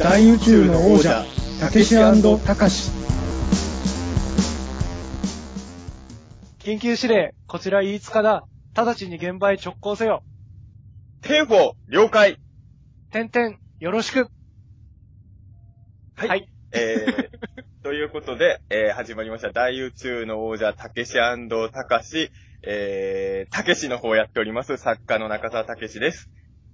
大宇宙の王者たけしたかし緊急指令、こちら飯塚だ。直ちに現場へ直行せよ。テンフォ了解点々、よろしく。はい。はいえー、ということで、えー、始まりました。大宇宙の王者、たけしたかし、えー、たけしの方をやっております、作家の中澤たけしです。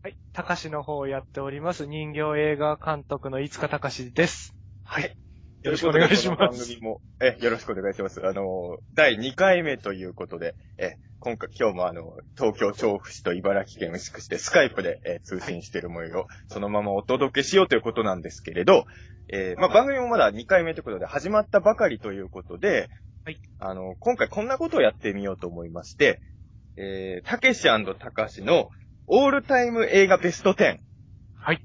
はい。高しの方をやっております、人形映画監督の飯塚隆です。はい。よろしくお願いします番組も、え、よろしくお願いします。あの、第2回目ということで、え、今回、今日もあの、東京調布市と茨城県牛久市でスカイプで、えー通信している模様をそのままお届けしようということなんですけれど、えーまあ、番組もまだ2回目ということで始まったばかりということで、はい。あの、今回こんなことをやってみようと思いまして、えー、たけしたかしのオールタイム映画ベスト10。はい。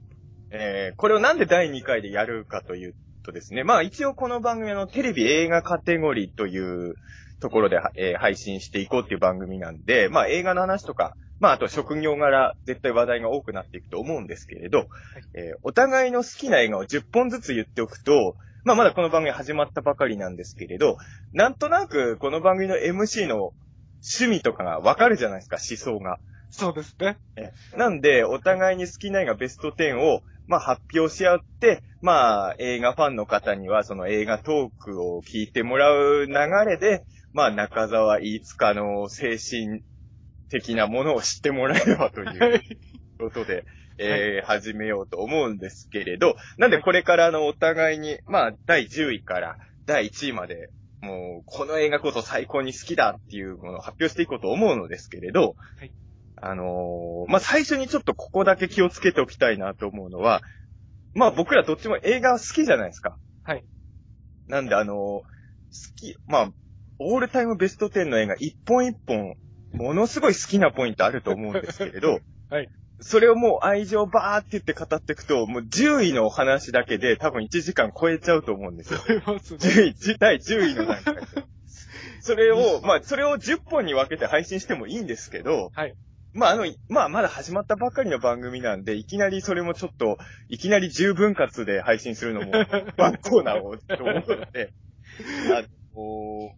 えー、これをなんで第2回でやるかというとですね、まあ一応この番組はあのテレビ映画カテゴリーというところで、えー配信していこうっていう番組なんで、まあ映画の話とか、まああと職業柄絶対話題が多くなっていくと思うんですけれど、えーお互いの好きな映画を10本ずつ言っておくと、まあまだこの番組始まったばかりなんですけれど、なんとなくこの番組の MC の趣味とかがわかるじゃないですか、思想が。そうですね。えなんで、お互いに好きな映画ベスト10を、まあ発表し合って、まあ映画ファンの方にはその映画トークを聞いてもらう流れで、まあ中澤飯塚の精神的なものを知ってもらえればということで、えー始めようと思うんですけれど、なんでこれからあのお互いに、まあ第10位から第1位まで、もうこの映画こそ最高に好きだっていうものを発表していこうと思うのですけれど、はいあのーまあ、最初にちょっとここだけ気をつけておきたいなと思うのは、まあ、僕らどっちも映画好きじゃないですか。はい。なんで、あのー好き、まあ、オールタイムベスト10の映画一本一本、ものすごい好きなポイントあると思うんですけれど、はい。それをもう愛情バーって言って語っていくと、もう10位のお話だけで多分1時間超えちゃうと思うんですよ。思いますね。10位、第10位の段階で。それを、まあ、それを10本に分けて配信してもいいんですけど、はい。まあ、あの、まあ、まだ始まったばっかりの番組なんで、いきなりそれもちょっと、いきなり10分割で配信するのも、ワンコーナーをと思うので、あの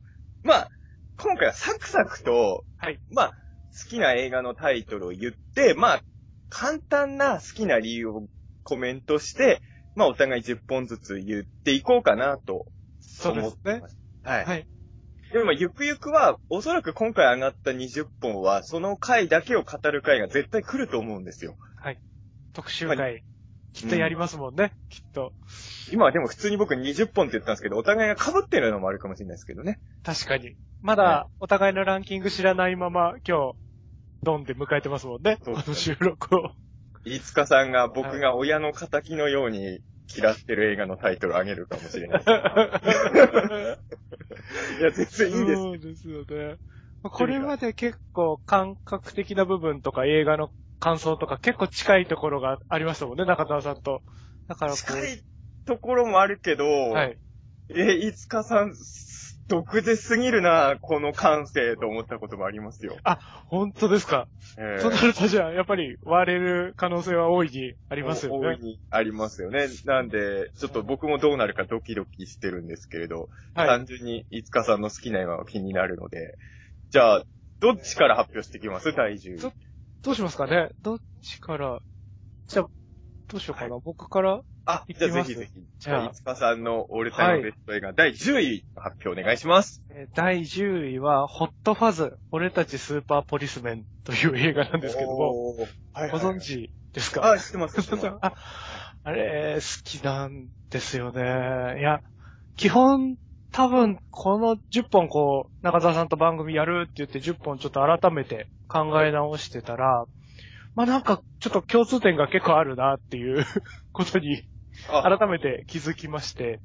まあ、今回はサクサクと、はい。まあ、好きな映画のタイトルを言って、まあ、簡単な好きな理由をコメントして、まあ、お互い10本ずつ言っていこうかなとそうですね。はい。はい。でもまあ、ゆくゆくは、おそらく今回上がった20本は、その回だけを語る回が絶対来ると思うんですよ。特集会、きっとやりますもんね。きっと。今はでも普通に僕20本って言ったんですけど、お互いが被ってるのもあるかもしれないですけどね。確かに。まだ、お互いのランキング知らないまま、今日、ドンで迎えてますもんね。そうこの収録を。飯塚さんが僕が親の仇のように嫌ってる映画のタイトルあげるかもしれない。いや、全然いいです。そうですよね。これまで結構感覚的な部分とか映画の感想とか結構近いところがありましたもんね、中澤さんと。だからこ近いところもあるけど、う、はい。え、飯塚さん、独自すぎるな、この感性と思ったこともありますよ。本当ですか？ええとなるとじゃあ、やっぱり割れる可能性は大いにありますよね。大いにありますよね。なんで、ちょっと僕もどうなるかドキドキしてるんですけれど、はい。単純に飯塚さんの好きな映画が気になるので、じゃあ、どっちから発表していきます？第10ちょどうしますかね？どっちから、じゃあ、どうしようかな。僕からあ、じゃあぜひぜひ。じゃあじゃあ、飯塚さんのオールタイムベスト映画、第10位の発表お願いします。えー第10位は、ホットファズ、俺たちスーパーポリスメンという映画なんですけども、はいごはい存知ですか？あ、知ってます。知ってます あ、あれ、好きなんですよね。いや、基本、多分、この10本こう、中澤さんと番組やるって言って10本ちょっと改めて考え直してたら、まあなんか、ちょっと共通点が結構あるなっていう ことに、あ、改めて気づきまして。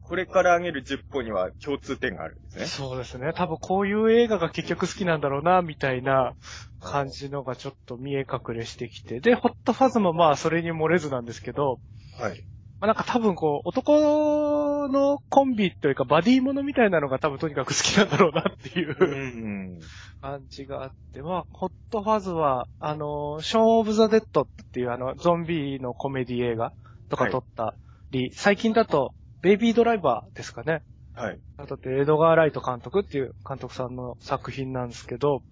これから挙げる10本には共通点があるんですね。そうですね。多分こういう映画が結局好きなんだろうな、みたいな感じのがちょっと見え隠れしてきて。で、ホットファズもまあそれに漏れずなんですけど、はい。まあ、なんか多分こう、男のコンビというかバディものみたいなのが多分とにかく好きなんだろうなっていううん。感じがあって、まあ、ホットファズは、あの、ショーン・オブ・ザ・デッドっていうあの、ゾンビのコメディ映画とか撮ったり、最近だと、ベイビードライバーですかね。はい。あとって、エドガー・ライト監督っていう監督さんの作品なんですけど、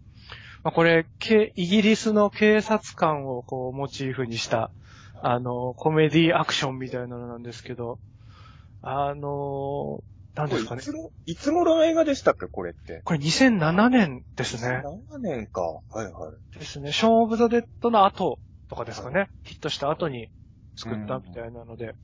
まあ、これ、けイギリスの警察官をこうモチーフにした、あの、コメディアクションみたいなのなんですけど、あの、なんですかね？い。つも、いつ頃の映画でしたっけ、これって。これ2007年ですね。7年か。はいはい。ですね。ショーン・オブ・ザ・デッドの後とかですかね。ヒットした後に作ったみたいなので。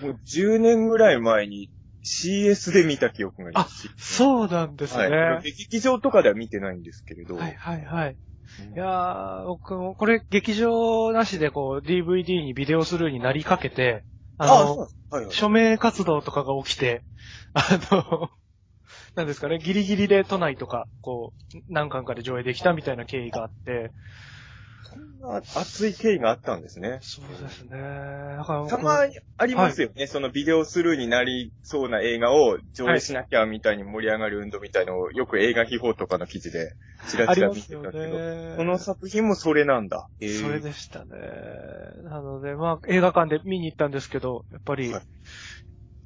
もう10年ぐらい前に CS で見た記憶があります。そうなんですね。はい。劇場とかでは見てないんですけれど。はいはいはい。うんいやー、僕も、これ劇場なしでこう DVD にビデオスルーになりかけて、あの。署名活動とかが起きて、あの、なんですかね、ギリギリで都内とか、こう、何巻かで上映できたみたいな経緯があって、そんな熱い経緯があったんですね。そうですね。だから僕たまにありますよね。そのビデオスルーになりそうな映画を上映しなきゃみたいに盛り上がる運動みたいのをよく映画秘宝とかの記事でチラあチラ見りますよてたけど、ね。この作品もそれなんだ。それでしたね。なので、まあ、映画館で見に行ったんですけど、やっぱり、はい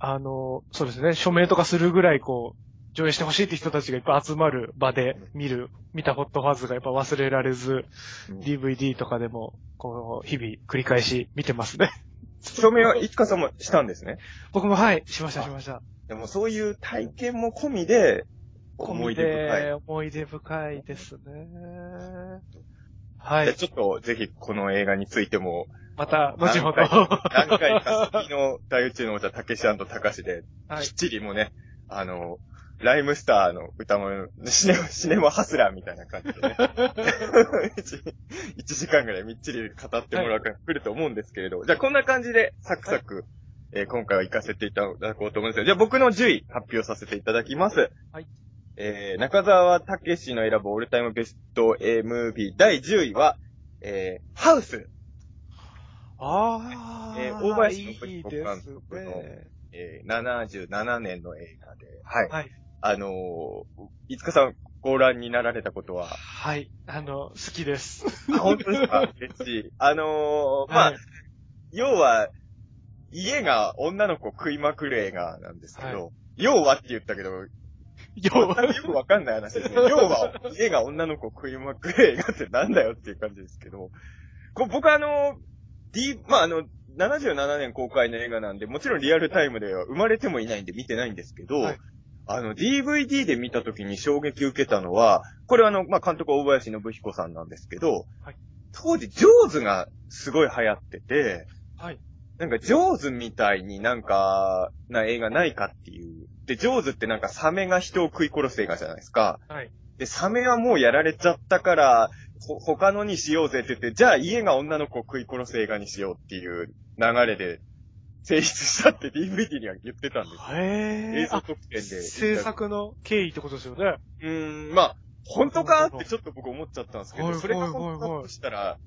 あの、そうですね、署名とかするぐらい、こう、上映してほしいって人たちがいっぱい集まる場で見る、見たホットファズがやっぱ忘れられず、うん DVD とかでも、こう、日々繰り返し見てますね。証明はいつかさんもしたんですね。僕もはい、しましたしました。でもそういう体験も込みで、思い出深い。思い出深いですね。はい。じゃあちょっとぜひこの映画についても、また、後ほど。何回か先の大宇宙のお茶、たけしたかしで、はいきっちりもうね、あの、ライムスターの歌も、シネマ、シネマハスラーみたいな感じでね。1, 時間ぐらいみっちり語ってもらうから来ると思うんですけれど、じゃあこんな感じでサクサク、えー今回は行かせていただこうと思うんですけど、じゃあ僕の10位発表させていただきます。はい。えー、中澤武史の選ぶオールタイムベスト、えームービー第10位は、えー、ハウス。ああ、えー大林信彦監督のね。えー、77年の映画で、はい。はい。あのー、いつかさんご覧になられたことは、はい。あの、好きです。あ、本当ですか？嬉しい。あのー、まあ、はい要は、家が女の子食いまくる映画なんですけど、は要はって言ったけど、要は、よくわかんない話ですね。要は、家が女の子食いまくる映画ってなんだよっていう感じですけど、こ僕あの、D、まあ、あの、77年公開の映画なんで、もちろんリアルタイムでは生まれてもいないんで見てないんですけど、はいあの、DVD で見た時に衝撃受けたのは、これはあの、まあ、監督は大林信彦さんなんですけど、はい当時、ジョーズがすごい流行ってて、はい。なんか、ジョーズみたいになんか、な映画ないかっていう。で、ジョーズってなんかサメが人を食い殺す映画じゃないですか。はい。で、サメはもうやられちゃったから、ほ他のにしようぜって言って、じゃあ家が女の子を食い殺す映画にしようっていう流れで成立したって DVD には言ってたんですよ。映像特典で。制作の経緯ってことですよね。うーん、まあ、本当かってちょっと僕思っちゃったんですけど、はいそれがはいはいはい本当だとしたら、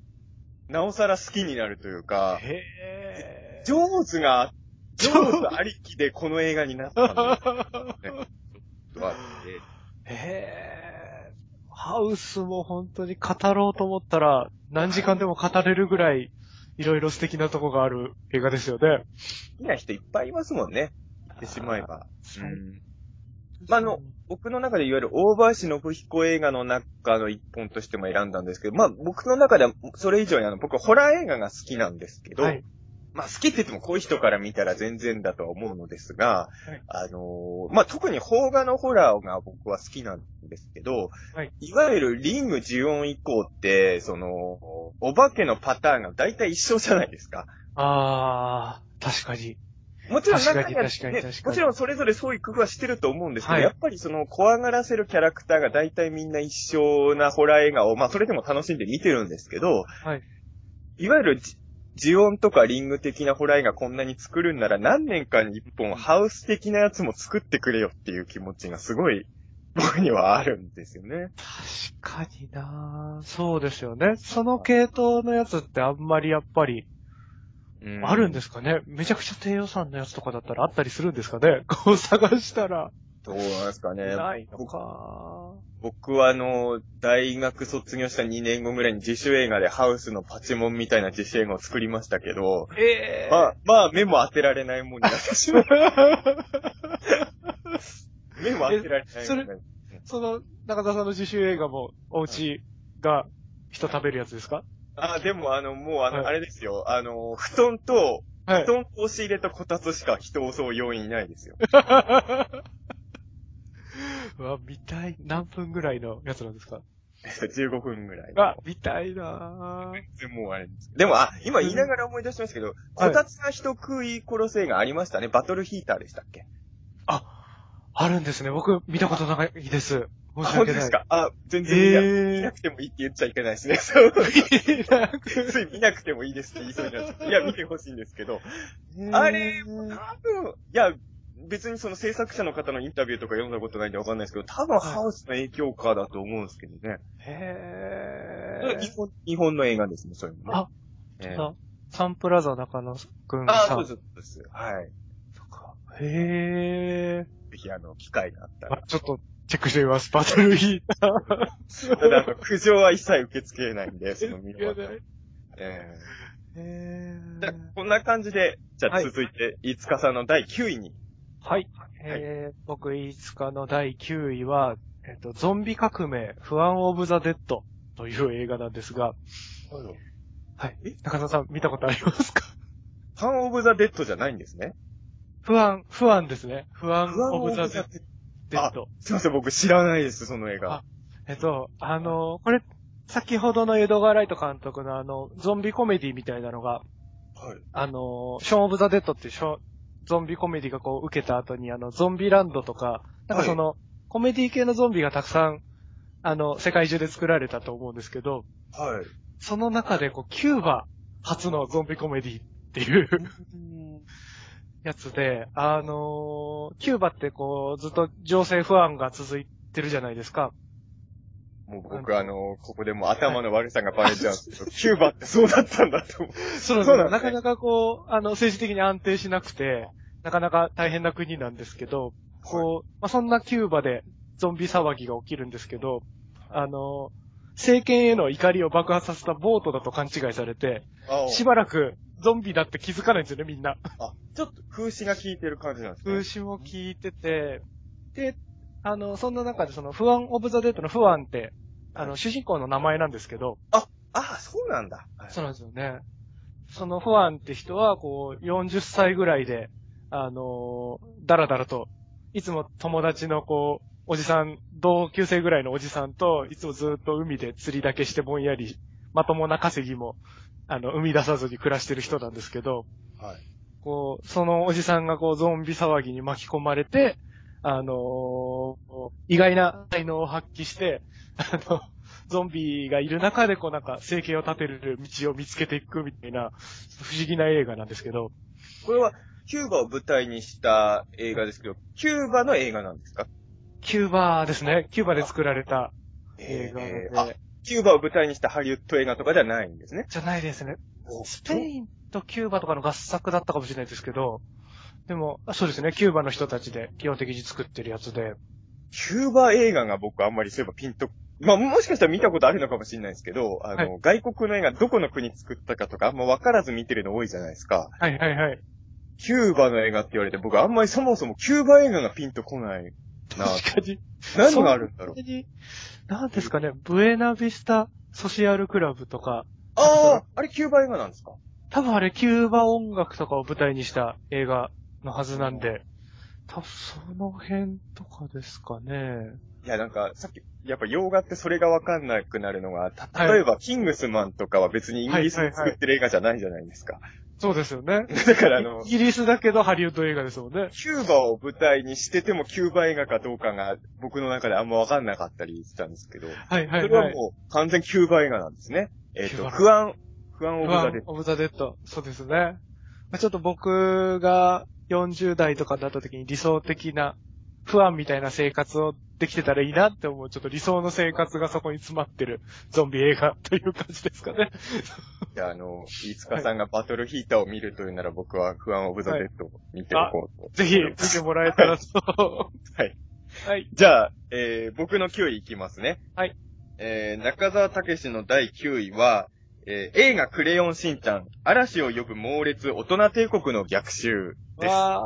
なおさら好きになるというか、へえ。ジョーズが、ジョーズありきでこの映画になったんだへえ。ハウスも本当に語ろうと思ったら、何時間でも語れるぐらい、いろいろ素敵なとこがある映画ですよね。好きな人いっぱいいますもんね。言ってしまえば。そううんまああの、僕の中でいわゆる大林信彦映画の中の一本としても選んだんですけど、まあ僕の中ではそれ以上にあの、僕はホラー映画が好きなんですけど、はい。まあ好きって言ってもこういう人から見たら全然だとは思うのですが、はいあのーまあ特に邦画のホラーが僕は好きなんですけど、はい、いわゆるリング呪音以降って、その、お化けのパターンが大体一緒じゃないですか。ああ、確かに。もちろん中には、確かにもちろんそれぞれそういう工夫はしてると思うんですけど、はいやっぱりその怖がらせるキャラクターが大体みんな一緒なホラー映画を、まあそれでも楽しんで見てるんですけど、はい。いわゆるじジオンとかリング的なホラー映画こんなに作るんなら何年かに一本ハウス的なやつも作ってくれよっていう気持ちがすごい僕にはあるんですよね。確かになそうですよね。その系統のやつってあんまりやっぱりあるんですすかねめちゃくちゃ低予算のやつとかだったらあったりするんですかねこう探したら。どうなんですかね。ないの僕か。僕はあの、大学卒業した2年後ぐらいに自主映画でハウスのパチモンみたいな自主映画を作りましたけど、ええまあ、まあ、目も当てられないもんになってしまう。目も当てられないもんになる。その、中田さんの自主映画も、お家が人食べるやつですか？あ、でもあの、もうあの、はいあれですよ。あの、布団と、はい布。団と押し入れとこたつしか人を襲う要因いないですよ。うわ、見たい。何分ぐらいのやつなんですか？15分ぐらい。あ、見たいなぁ。全然もうあれです。でも、あ、今言いながら思い出しましたけど、こたつが人食い殺す映画ありましたね。バトルヒーターでしたっけ？あ、あるんですね。僕、見たことないです。あ、申し訳ない。本当ですか？あ、全然見な,、え見なくてもいいって言っちゃいけないですね。そうー。つい見なくてもいいですって言いそうになっちゃった。いや、見てほしいんですけど。あれ、多分、いや、別にその制作者の方のインタビューとか読んだことないんでわかんないですけど、多分ハウスの影響下だと思うんですけどね。へー。日本日本の映画ですね、そういうのね。あ、ええあサンプラザ中野くんあ、さん。そうです、そうです。はい。そっかへー。ぜひ、あの、機会があったら。あちょっと、チェックしてみます。バトルヒーター。ただ、あの、苦情は一切受け付けないんで、その見終わったらへええーじゃあこんな感じで、じゃあはい続いて、飯塚さんの第9位に。はい。えー、僕、飯塚の第9位は、えっ、と、ゾンビ革命、不安オブザ・デッドという映画なんですが、はい。中田さん、見たことありますか？フアン・オブ・ザ・デッドじゃないんですね？フアン、フアンですね。フアン、フアン・オブ・ザ・ッド。デッド。すいません、僕知らないです、その映画。あえっと、あの、これ、先ほどのエドガー・ライト監督のあの、ゾンビコメディみたいなのが、はい。あの、ショーン・オブ・ザ・デッドっていうショーゾンビコメディがこう受けた後に、あの、ゾンビランドとか、なんかその、コメディ系のゾンビがたくさん、あの、世界中で作られたと思うんですけど、はい。その中でこう、キューバ初のゾンビコメディっていうやつで、あのーキューバってこう、ずっと情勢不安が続いてるじゃないですか。もう僕、あの、ここでもう頭の悪さがバレちゃうんですけど、キューバってそうだったんだと思う。そう。そうねなかなかこう、あの、政治的に安定しなくて、なかなか大変な国なんですけど、こう、まあ、そんなキューバでゾンビ騒ぎが起きるんですけど、あの、政権への怒りを爆発させたボートだと勘違いされて、あしばらくゾンビだって気づかないんですよね、みんな。あ、ちょっと風刺が効いてる感じなんですね。風刺も聞いてて、で、あの、そんな中でその、不安オブザ・デッドの不安って、あの、主人公の名前なんですけど、ああ、そうなんだ。そうなんですよね。その不安って人は、こう、40歳ぐらいで、あのーだらだらと、いつも友達のこう、おじさん、同級生ぐらいのおじさんと、いつもずっと海で釣りだけしてぼんやり、まともな稼ぎも、あの、生み出さずに暮らしてる人なんですけど、はい。こう、そのおじさんがこう、ゾンビ騒ぎに巻き込まれて、あのー意外な才能を発揮して、あの、ゾンビがいる中でこうなんか生計を立てる道を見つけていくみたいな、不思議な映画なんですけど、これは、キューバを舞台にした映画ですけど、キューバの映画なんですか？キューバですね。キューバで作られた映画で、えーあ、キューバを舞台にしたハリウッド映画とかではないんですね。じゃないですね。スペインとキューバとかの合作だったかもしれないですけど、でも、あそうですね。キューバの人たちで基本的に作ってるやつで、キューバ映画が僕あんまりそういえばピンと、まあもしかしたら見たことあるのかもしれないですけど、あの、は外国の映画どこの国作ったかとかあんま分からず見てるの多いじゃないですか。はいはいはい。キューバの映画って言われて僕あんまりそもそもキューバ映画がピンとこないな。確かに。何があるんだろうそ。んなに、なんですかね、ブエナビスタソシアルクラブとか、ああ、あれキューバ映画なんですか？多分あれキューバ音楽とかを舞台にした映画のはずなんで、多分その辺とかですかね。いや、なんか、さっき、やっぱ洋画ってそれがわかんなくなるのが、た例えば、キングスマンとかは別にイギリスで作ってる映画じゃないじゃないですか。そうですよね。だからあのイ、ギリスだけどハリウッド映画ですもんね。キューバを舞台にしててもキューバ映画かどうかが僕の中であんまわかんなかったりしたんですけど、はいはいそれははい。もう完全キューバ映画なんですね。えっ、ーバフアン、フアン・オブ・ザ・デッ、オブ・ザ・デッド。そうですね。まあちょっと僕が40代とかだった時に理想的なフアンみたいな生活をできてたらいいなって思う、ちょっと理想の生活がそこに詰まってるゾンビ映画という感じですかね。じゃあ、あの、飯塚さんがバトルヒーターを見るというなら僕は不安オブザデッドを見ておこうと。ぜひ見てもらえたらと。はい。はい。じゃあ、えー、僕の9位いきますね。はい。えー、中澤武史の第9位は、えー、映画クレヨンしんちゃん、嵐を呼ぶ猛烈大人帝国の逆襲です。わ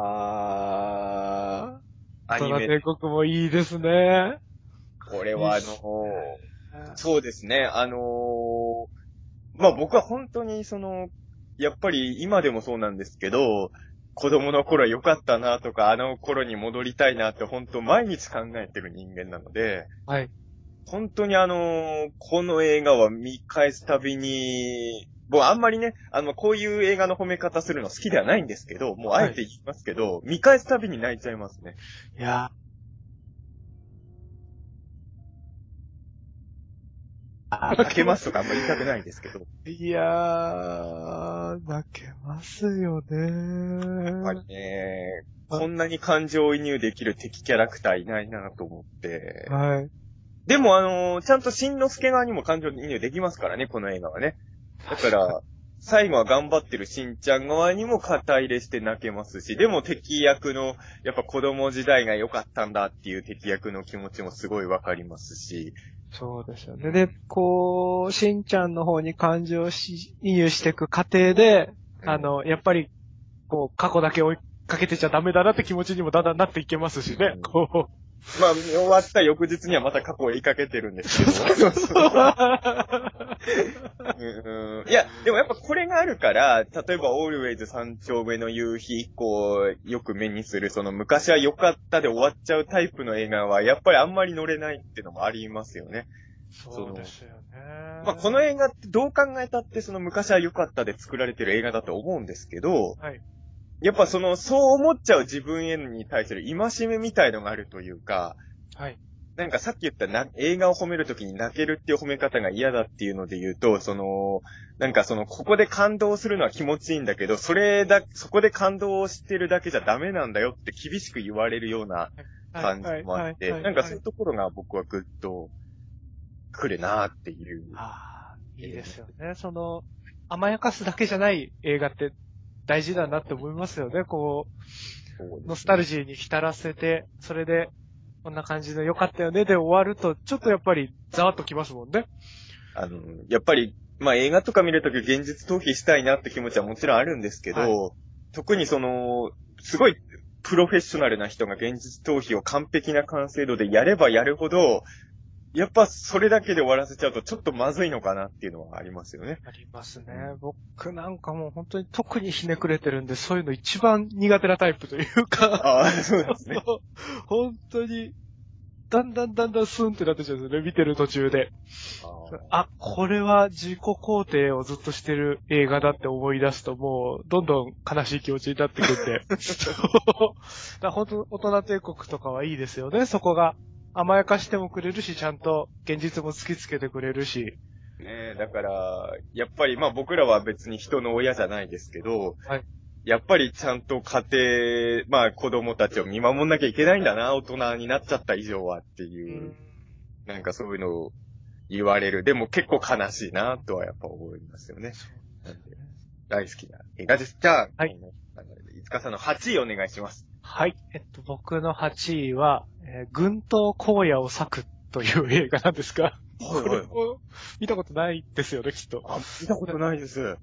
ー。アニメ。帝国もいいですね。これはあのーそうですね、あのーまあ僕は本当にその、やっぱり今でもそうなんですけど、子供の頃良かったなとか、あの頃に戻りたいなって本当毎日考えてる人間なので、はい。本当にあのーこの映画は見返すたびに、もうあんまりね、あの、こういう映画の褒め方するの好きではないんですけど、もうあえて言いますけど、見返すたびに泣いちゃいますね。いやあ泣けますとかあんまり言いたくないんですけど、ー、いやー、泣けますよねやっぱりね、こんなに感情移入できる敵キャラクターいないなと思って。はい。でもあのーちゃんとしんのすけ側にも感情移入できますからね、この映画はね。だから、最後は頑張ってるしんちゃん側にも肩入れして泣けますし、でも敵役の、やっぱ子供時代が良かったんだっていう敵役の気持ちもすごいわかりますし、そうですよね。で、こう、しんちゃんの方に感情し移入していく過程で、あの、やっぱり、こう、過去だけ追いかけてちゃダメだなって気持ちにもだんだんなっていけますしねうん。こまあ、終わった翌日にはまた過去を追いかけてるんですけど。う。うんいや、でもやっぱこれがあるから、例えば、オールウェイズ三丁目の夕日以降、よく目にする、その昔は良かったで終わっちゃうタイプの映画は、やっぱりあんまり乗れないっていうのもありますよね。そうですよね。まあ、この映画ってどう考えたって、その昔は良かったで作られてる映画だと思うんですけど、はい。やっぱその、そう思っちゃう自分へに対する戒めみたいのがあるというか、はい。なんかさっき言ったな映画を褒めるときに泣けるっていう褒め方が嫌だっていうので言うと、その、なんかその、ここで感動するのは気持ちいいんだけど、それだ、そこで感動してるだけじゃダメなんだよって厳しく言われるような感じもあって、はいなんかそういうところが僕はぐっと来るなっていう。ああ、いいですよね。その、甘やかすだけじゃない映画って大事だなって思いますよね。こう、ノスタルジーに浸らせて、それで、こんな感じで良かったよねで終わると、ちょっとやっぱりざわっときますもんね。あの、やっぱり、まあ映画とか見るとき現実逃避したいなって気持ちはもちろんあるんですけど、は特にその、すごいプロフェッショナルな人が現実逃避を完璧な完成度でやればやるほど、やっぱそれだけで終わらせちゃうとちょっとまずいのかなっていうのはありますよね。ありますね。僕なんかもう本当に特にひねくれてるんで、そういうの一番苦手なタイプというか、ああ、そうですね。本当に、だんだんだんだんスンってなってちゃうんですよね、見てる途中で。あ、これは自己肯定をずっとしてる映画だって思い出すともう、どんどん悲しい気持ちになってくんで。だ本当、大人帝国とかはいいですよね、そこが。甘やかしてもくれるし、ちゃんと現実も突きつけてくれるし。ねえ、だから、やっぱりまあ僕らは別に人の親じゃないですけど、はいやっぱりちゃんと家庭、まあ子供たちを見守んなきゃいけないんだな、大人になっちゃった以上はっていう、なんかそういうのを言われる。でも結構悲しいな、とはやっぱ思いますよね。なんで大好きな映画です。じゃあ、はい。いつかさんの8位お願いします。はい。えっと、僕の8位は、えー軍刀荒野を裂くという映画なんですが、これも見たことないですよね、きっと。あ、見たことないです。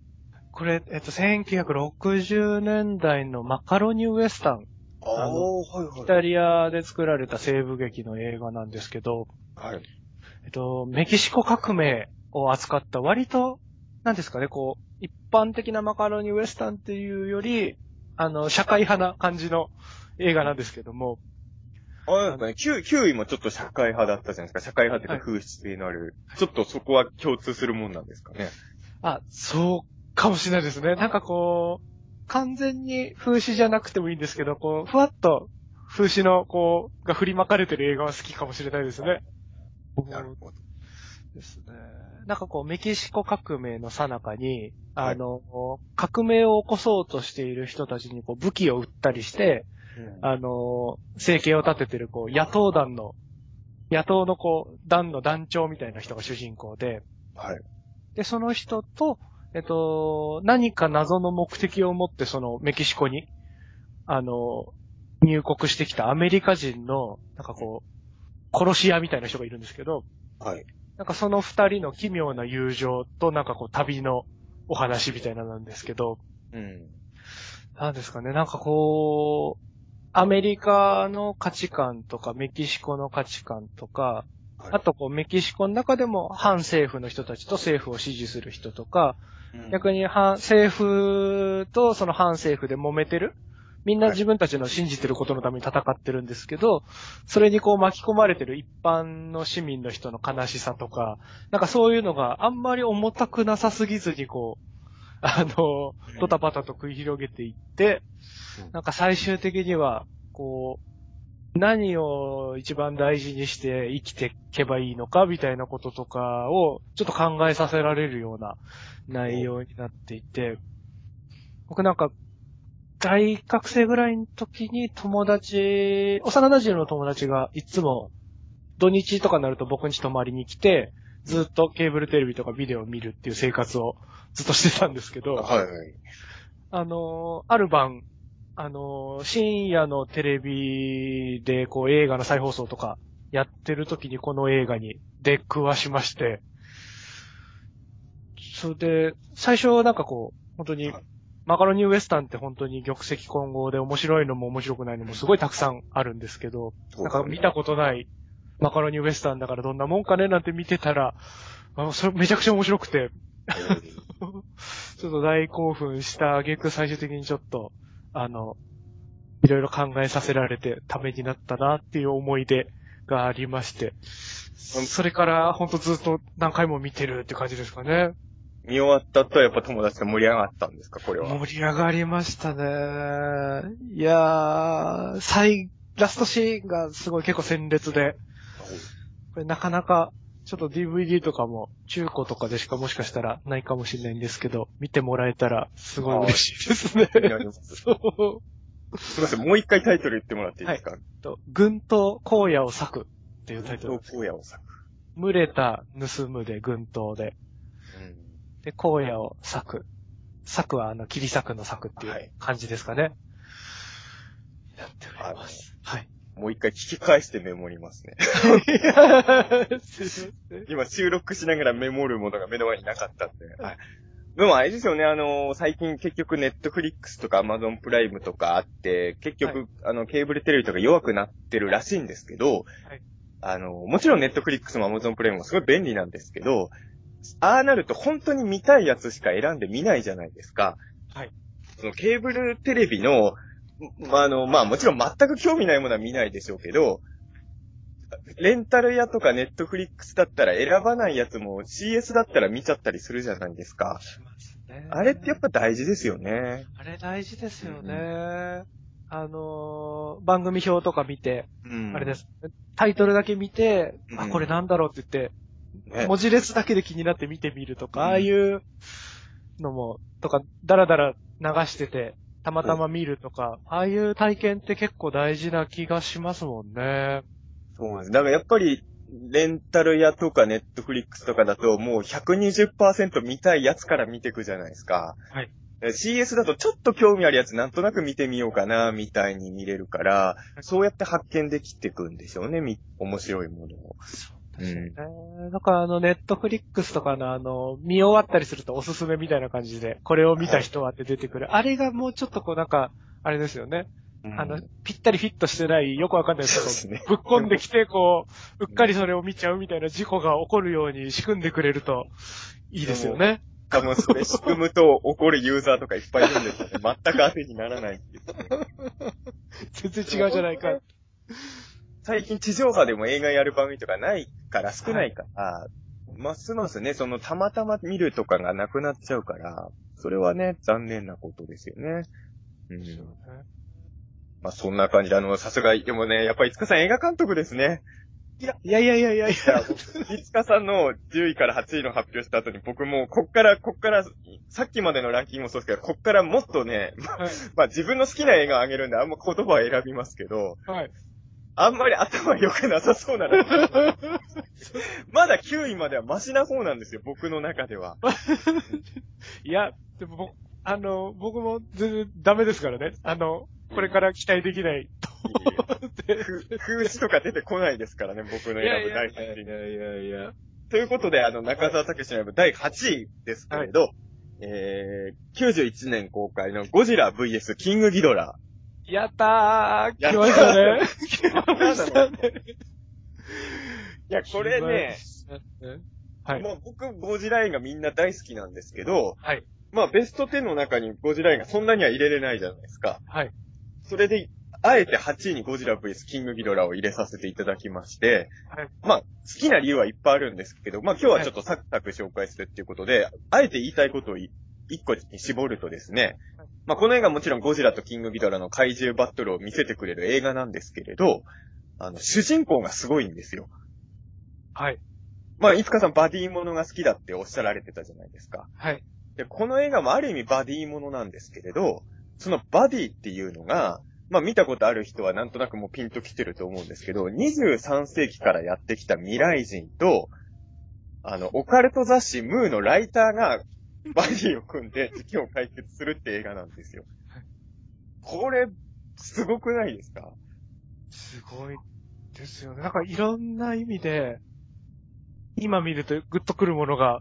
これ、えっと、1960年代のマカロニウエスタン、ああ、あのはいはいイ。タリアで作られた西部劇の映画なんですけど、はい。えっと、メキシコ革命を扱った割と、なんですかね、こう、一般的なマカロニウエスタンっていうより、あの、社会派な感じの映画なんですけども、あ、なんかね、9, 9位もちょっと社会派だったじゃないですか。社会派っていうか風刺性のある。ちょっとそこは共通するもんなんですかね。あ、そうかもしれないですね。なんかこう、完全に風刺じゃなくてもいいんですけど、こう、ふわっと風刺の、こう、が振りまかれてる映画は好きかもしれないですね。なるほど。ですね。なんかこう、メキシコ革命の最中に、あの、革命を起こそうとしている人たちにこう武器を売ったりして、あの、政権を立ててるこう、野党団の、野党のこう、団の団長みたいな人が主人公で、はい。で、その人と、えっと、何か謎の目的を持ってそのメキシコに、あの、入国してきたアメリカ人の、なんかこう、殺し屋みたいな人がいるんですけど、はい。なんかその二人の奇妙な友情となんかこう旅のお話みたいなのなんですけど、うん。なんですかね、なんかこう、アメリカの価値観とかメキシコの価値観とか、はい。あとこうメキシコの中でも反政府の人たちと政府を支持する人とか、逆に反政府とその反政府で揉めてるみんな自分たちの信じてることのために戦ってるんですけど、それにこう巻き込まれてる一般の市民の人の悲しさとか、なんかそういうのがあんまり重たくなさすぎずにこう、あの、ドタバタと繰り広げていってうん、なんか最終的には、こう、何を一番大事にして生きていけばいいのかみたいなこととかをちょっと考えさせられるような内容になっていて、僕なんか、大学生ぐらいの時に友達、幼馴染の友達がいつも土日とかになると僕ん家泊まりに来て、ずっとケーブルテレビとかビデオを見るっていう生活をずっとしてたんですけど、はいはい。あのーある晩、あのー深夜のテレビで、こう、映画の再放送とかやってる時にこの映画に出くわしまして、それで、最初なんかこう、本当に、マカロニウエスタンって本当に玉石混合で面白いのも面白くないのもすごいたくさんあるんですけど、なんか見たことないマカロニウエスタンだからどんなもんかねなんて見てたら、あそれめちゃくちゃ面白くて、ちょっと大興奮した挙句最終的にちょっと、あの、いろいろ考えさせられてためになったなっていう思い出がありまして、それからほんとずっと何回も見てるって感じですかね。見終わったとやっぱ友達と盛り上がったんですか？これは。盛り上がりましたね。いやー、最、ラストシーンがすごい結構鮮烈で、これなかなか、ちょっと DVD とかも中古とかでしかもしかしたらないかもしれないんですけど、見てもらえたらすごい嬉しいですね。す そう。すみません、もう一回タイトル言ってもらっていいですか、と、軍刀荒野を裂くっていうタイトル。荒野を咲く。群れた盗むで軍刀で、で、荒野を裂く。裂くはあの、切り裂くの裂くっていはいう感じですかね。やっております。はい。もう一回聞き返してメモりますね。今収録しながらメモるものが目の前になかったんで。はい。でもあれですよね、あの最近結局ネットフリックスとかアマゾンプライムとかあって、結局、はいあの、ケーブルテレビとか弱くなってるらしいんですけど、はいあの、もちろんネットフリックスもアマゾンプライムもすごい便利なんですけど、ああなると本当に見たいやつしか選んで見ないじゃないですか。はい。そのケーブルテレビの、まあ、あの、まあもちろん全く興味ないものは見ないでしょうけど、レンタル屋とかネットフリックスだったら選ばないやつも CS だったら見ちゃったりするじゃないですか。しますねあれってやっぱ大事ですよね。あれ大事ですよね。あのー番組表とか見て、うんあれで。す。タイトルだけ見て、あ、うんこれなんだろうって言って、ね文字列だけで気になって見てみるとか、うんああいうのも、とか、だらだら流してて、たまたま見るとか、ああいう体験って結構大事な気がしますもんね。そうなんです。だからやっぱり、レンタル屋とかネットフリックスとかだともう120%見たいやつから見ていくじゃないですか。はい。CS だとちょっと興味あるやつなんとなく見てみようかな、みたいに見れるから、そうやって発見できていくんでしょうね、み面白いものを。そうですよね。だからあの、ネットフリックスとかのあの、見終わったりするとおすすめみたいな感じで、これを見た人はって出てくる。あれがもうちょっとこうなんか、あれですよね。うんあの、ぴったりフィットしてない、よくわかんないですけど、ね。ぶっ込んできて、こう、うっかりそれを見ちゃうみたいな事故が起こるように仕組んでくれると、いいですよね。多分それ 仕組むと怒るユーザーとかいっぱいいるんですよね。全く当てにならないっていう。全然違うじゃないか。最近地上波でも映画やる番組とかないから、少ないから、ますますね、そのたまたま見るとかがなくなっちゃうから、それはね、残念なことですよね。うん。まあそんな感じで、あの、さすが、でもね、やっぱりいつかさん映画監督ですね。いや、いやいやいやいやいいや、いつかさんの10位から8位の発表した後に僕もうこっから、こっから、さっきまでのランキングもそうですけど、こっからもっとね、まはい。まあ自分の好きな映画をあげるんであんま言葉は選びますけど、はい。あんまり頭良くなさそうなら、まだ9位まではマシな方なんですよ、僕の中では。いや、でも僕、あの、僕も全然ダメですからね。あの、これから期待できない風刺とか出てこないですからね、僕の選ぶ第8位に。いやいや。ということで、あの、中澤武史の選ぶ第8位ですけれど、えー、91年公開のゴジラ VS キングギドラ。やったー来ましたね。来ましたね。いや、これね、はい。もう僕、ゴジラ映画みんな大好きなんですけど、はい。まあ、ベスト10の中にゴジラ映画そんなには入れれないじゃないですか。はい。それで、あえて8位にゴジラ VS キングギドラを入れさせていただきまして、はい。まあ、好きな理由はいっぱいあるんですけど、まあ今日はちょっとサクサク紹介するっていうことで、あえて言いたいことをい一個に絞るとですね、まあこの映画もちろんゴジラとキングギドラの怪獣バトルを見せてくれる映画なんですけれど、あの、主人公がすごいんですよ。はい。まあ、いつかさんバディものが好きだっておっしゃられてたじゃないですか。はい。で、この映画もある意味バディものなんですけれど、そのバディっていうのが、まあ見たことある人はなんとなくもうピンと来てると思うんですけど、23世紀からやってきた未来人と、あの、オカルト雑誌ムーのライターが バディを組んで事件を解決するって映画なんですよ。これ、すごくないですか？すごいですよね。なんかいろんな意味で、今見るとグッとくるものが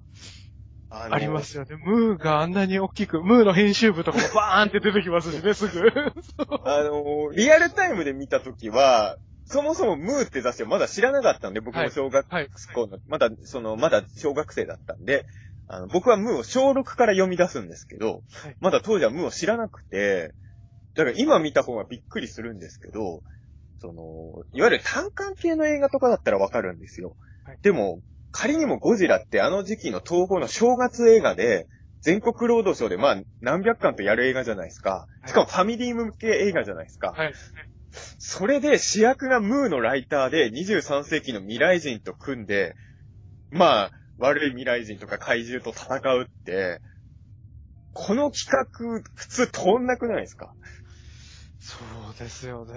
あありますよね。ムーがあんなに大きく、ムーの編集部とかも バーンって出てきますしね、すぐ。あの、リアルタイムで見たときは、そもそもムーって雑誌をまだ知らなかったんで、僕も小学はい。校の、まだ、その、まだ小学生だったんで、あの、僕はムーを小6から読み出すんですけど、はいまだ当時はムーを知らなくて、だから今見た方がびっくりするんですけど、その、いわゆる単館系の映画とかだったらわかるんですよ。はいでも、仮にもゴジラってあの時期の東宝の正月映画で、全国ロードショーでまあ何百巻とやる映画じゃないですか。しかもファミリー向け映画じゃないですか。はい。それで主役がムーのライターで23世紀の未来人と組んで、まあ、悪い未来人とか怪獣と戦うって、この企画、普通通んなくないですか？そうですよね。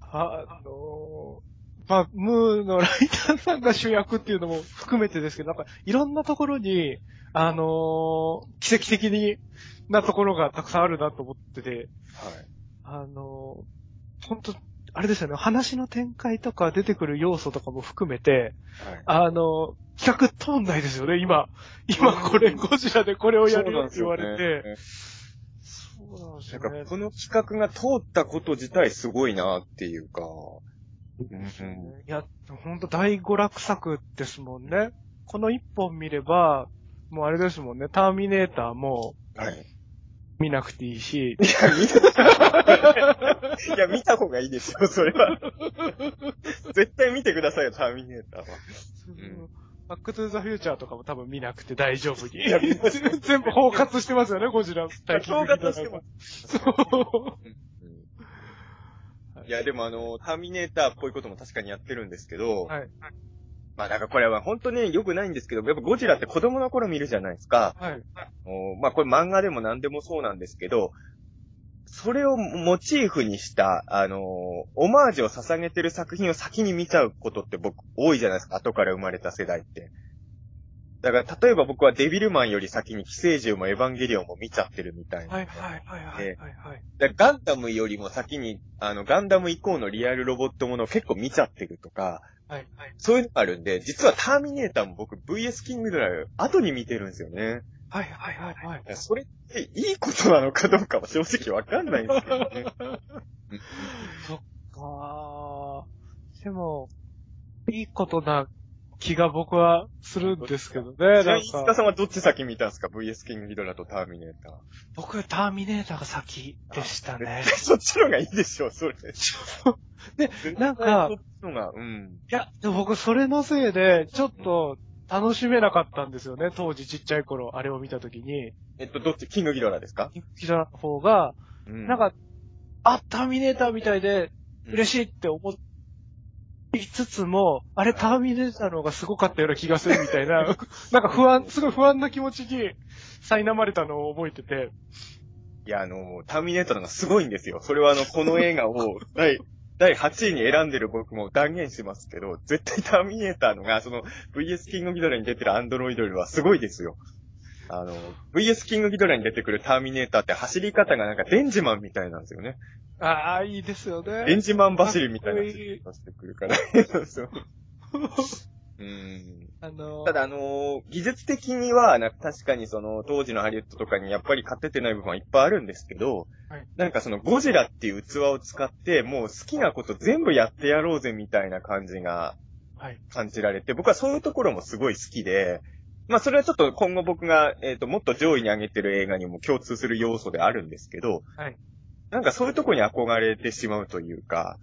あの、まあ、ムーのライターさんが主役っていうのも含めてですけど、なんかいろんなところに、あの奇跡的になところがたくさんあるなと思ってて、はい。あの本当あれですよね、話の展開とか出てくる要素とかも含めて、はい。あの、企画通んないですよね、今。今これ、うんゴジラでこれをやるよって言わそうなんれですよねて、そうなんですよねか。この企画が通ったこと自体すごいなっていうか、うんいや、ほんと第娯楽作ですもんね。この一本見れば、もうあれですもんね、ターミネーターもはい。見なくていいし、いや、見た、いや、見た方がいいですよ、それは。絶対見てくださいよ、ターミネーターは。んバックトゥーザフューチャーとかも多分見なくて大丈夫に。いや全部包括してますよね、ゴジラ対総括してます。そう。いや、でもあの、ターミネーターっぽいことも確かにやってるんですけど、はい。まあなんかこれは本当に良くないんですけど、やっぱゴジラって子供の頃見るじゃないですか。はい。おまあこれ漫画でも何でもそうなんですけど、それをモチーフにした、あのーオマージュを捧げてる作品を先に見ちゃうことって僕多いじゃないですか、後から生まれた世代って。だから例えば僕はデビルマンより先に寄生獣もエヴァンゲリオンも見ちゃってるみたいな。はいはいはいはいはいはい。だからガンダムよりも先に、あの、ガンダム以降のリアルロボットものを結構見ちゃってるとか、はいはい。そういうのがあるんで、実はターミネーターも僕 VS キングドライ後に見てるんですよね。はいはいはいはい。それっていいことなのかどうかは正直わかんないんですけどね。そっかーでも、いいことな気が僕はするんですけどね。ちなみなんに、石田かさんはどっち先見たんですか ?VS キングギドラとターミネーター。僕、ターミネーターが先でしたね。そっちの方がいいでしょ、それ。で、なんかそっちの方が、うん。いや、でも僕、それのせいで、ちょっと楽しめなかったんですよね。当時ちっちゃい頃、あれを見たときに。えっと、どっち？キングギドラですか？キザの方が、うんなん、か、あ、ターミネーターみたいで、嬉しいって思いつつも、あれターミネーターの方がすごかったような気がするみたいな、なんか不安、すごい不安な気持ちに苛まれたのを覚えてて、いや、あの、ターミネーターのがすごいんですよ。それはあの、この映画を第、第8位に選んでる僕も断言しますけど、絶対ターミネーターのが、その VS キングギドラに出てるアンドロイドよりはすごいですよ。あの、VS キングギドラに出てくるターミネーターって走り方がなんかデンジマンみたいなんですよね。ああ、いいですよね。デンジマン走りみたいな走りてくるから。そう うんあの、ただあのー技術的には、な確かにその、当時のハリウッドとかにやっぱり勝ててない部分はいっぱいあるんですけど、はいなんかそのゴジラっていう器を使って、もう好きなこと全部やってやろうぜみたいな感じがはい。感じられて、僕はそういうところもすごい好きで、まあそれはちょっと今後僕が、えっ、と、もっと上位に上げてる映画にも共通する要素であるんですけど、はい。なんかそういうところに憧れてしまうというか、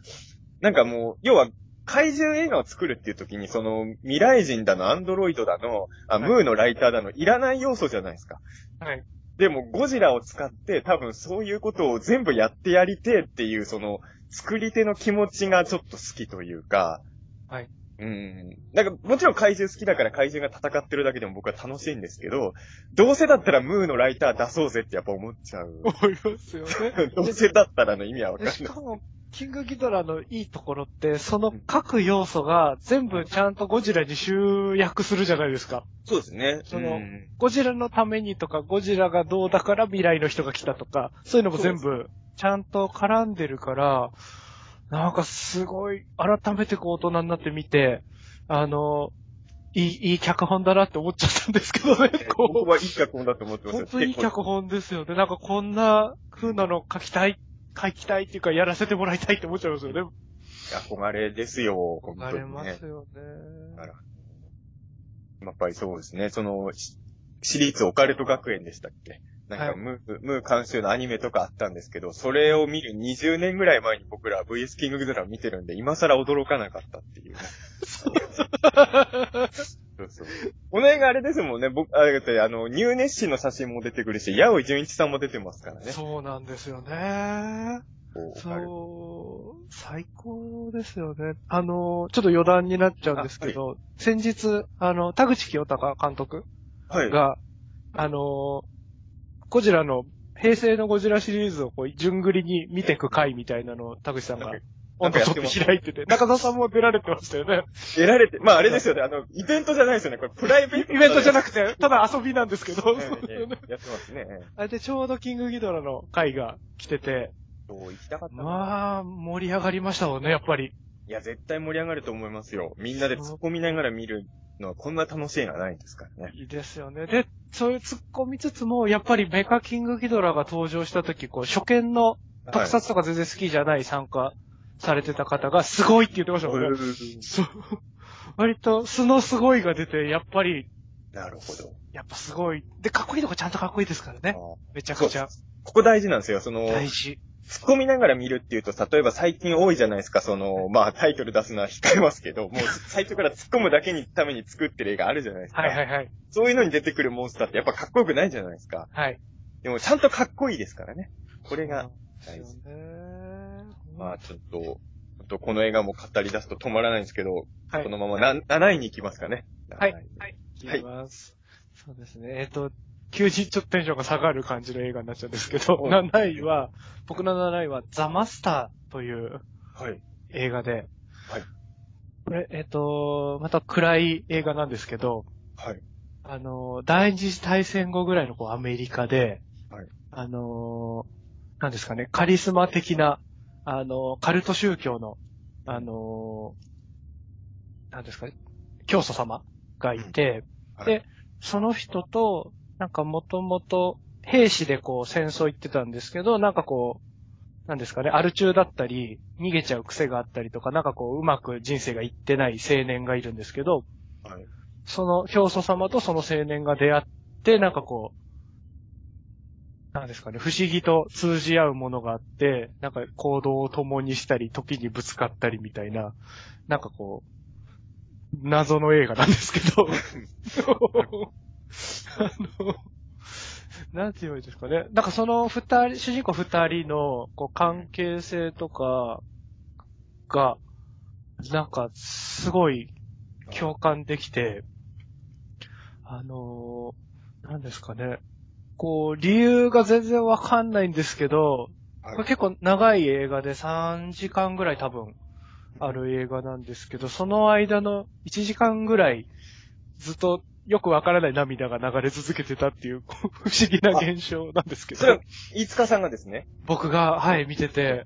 なんかもう、要は、怪獣映画を作るっていう時に、その、未来人だの、アンドロイドだの、あ、はいムーのライターだの、いらない要素じゃないですか。はい。でも、ゴジラを使って、多分そういうことを全部やってやりてえっていう、その、作り手の気持ちがちょっと好きというか、はい。うん。なんか、もちろん怪獣好きだから怪獣が戦ってるだけでも僕は楽しいんですけど、どうせだったらムーのライター出そうぜってやっぱ思っちゃう。思いますよね。どうせだったらの意味はわかんでない。しかも、キングギドラのいいところって、その各要素が全部ちゃんとゴジラに集約するじゃないですか。そうですね。そのうんゴジラのためにとか、ゴジラがどうだから未来の人が来たとか、そういうのも全部ちゃんと絡んでるから、なんかすごい、改めてこう大人になってみて、あの、いい、いい脚本だなって思っちゃったんですけどね、こう。僕はいい脚本だと思ってますよ本当にいい脚本ですよね。なんかこんな風なの書きたい、書きたいっていうか、やらせてもらいたいって思っちゃいますよね。憧れですよ、本なれます。よね。だからやっぱりそうですね、その、し私立オカルト学園でしたっけ？なんはいかムー、ムー監修のアニメとかあったんですけど、それを見る20年ぐらい前に僕ら VS キングギドラを見てるんで、今更驚かなかったっていうね。そうそう。この映画あれですもんね、僕、あれだあの、ニューネッシーの写真も出てくるし、八尾純一さんも出てますからね。そうなんですよね。そう、最高ですよね。あの、ちょっと余談になっちゃうんですけど、先日、あの、田口清隆監督はい。が、あの、ゴジラの、平成のゴジラシリーズをこう、順繰りに見ていく回みたいなのを田口さんがなんか、って開いてて、中田さんも出られてましたよね。得られて、まああれですよね、あの、イベントじゃないですよね、これプライベート。イベントじゃなくくて、ただ遊びなんですけど、ええええやってますね。ええあれでちょうどキングギドラの回が来てて、そう、行きたかったな。まあ、盛り上がりましたもんね、やっぱり。いや、絶対盛り上がると思いますよ。みんなで突っ込みながら見るのはこんな楽しいのはないんですからね。いいですよね。で、そういう突っ込みつつも、やっぱりメカキングギドラが登場した時、こう、初見の特はい撮とか全然好きじゃない参加されてた方が、すごいって言ってましたもんね。そう。割と、素のすごいが出て、やっぱり、なるほど。やっぱすごい。で、かっこいいとこちゃんとかっこいいですからね。めちゃくちゃ。ここ大事なんですよ。その、大事。突っ込みながら見るっていうと、例えば最近多いじゃないですか、その、まあタイトル出すのは控えますけど、もう最初から突っ込むだけにために作ってる映画あるじゃないですか。はいはいはい。そういうのに出てくるモンスターってやっぱかっこよくないじゃないですか。はい。でもちゃんとかっこいいですからね。これが、そうですよね。まあちょっと、とこの映画も語り出すと止まらないんですけど、はいこ。のままな7位に行きますかね。はい。7位はい。いきます。そうですね。えっ、と、急にちょっとテンションが下がる感じの映画になっちゃうんですけど、うん7位は、僕の7位は、ザ・マスターというはい。映画で、はい。これ、えっ、と、また暗い映画なんですけど、はい。あの、第二次大戦後ぐらいのこうアメリカで、はいあの、なんですかね、カリスマ的な、あの、カルト宗教の、あの、なんですかね、教祖様がいて、はいで、その人と、なんかもともと兵士でこう戦争行ってたんですけど、なんかこう、なんですかね、アル中だったり、逃げちゃう癖があったりとか、なんかこう、うまく人生がいってない青年がいるんですけど、はい。その教祖様とその青年が出会って、なんかこう、なんですかね、不思議と通じ合うものがあって、なんか行動を共にしたり、時にぶつかったりみたいな、なんかこう、謎の映画なんですけど、あの、なんて言えばいいですかね。なんかその二人、主人公二人のこう関係性とかが、なんかすごい共感できて、あのー、なんですかね。こう、理由が全然わかんないんですけど、はいこれ結構長い映画で3時間ぐらい多分ある映画なんですけど、その間の1時間ぐらいずっとよくわからない涙が流れ続けてたっていう、不思議な現象なんですけそれはど、、飯塚さんがですね？僕が、はい、見てて、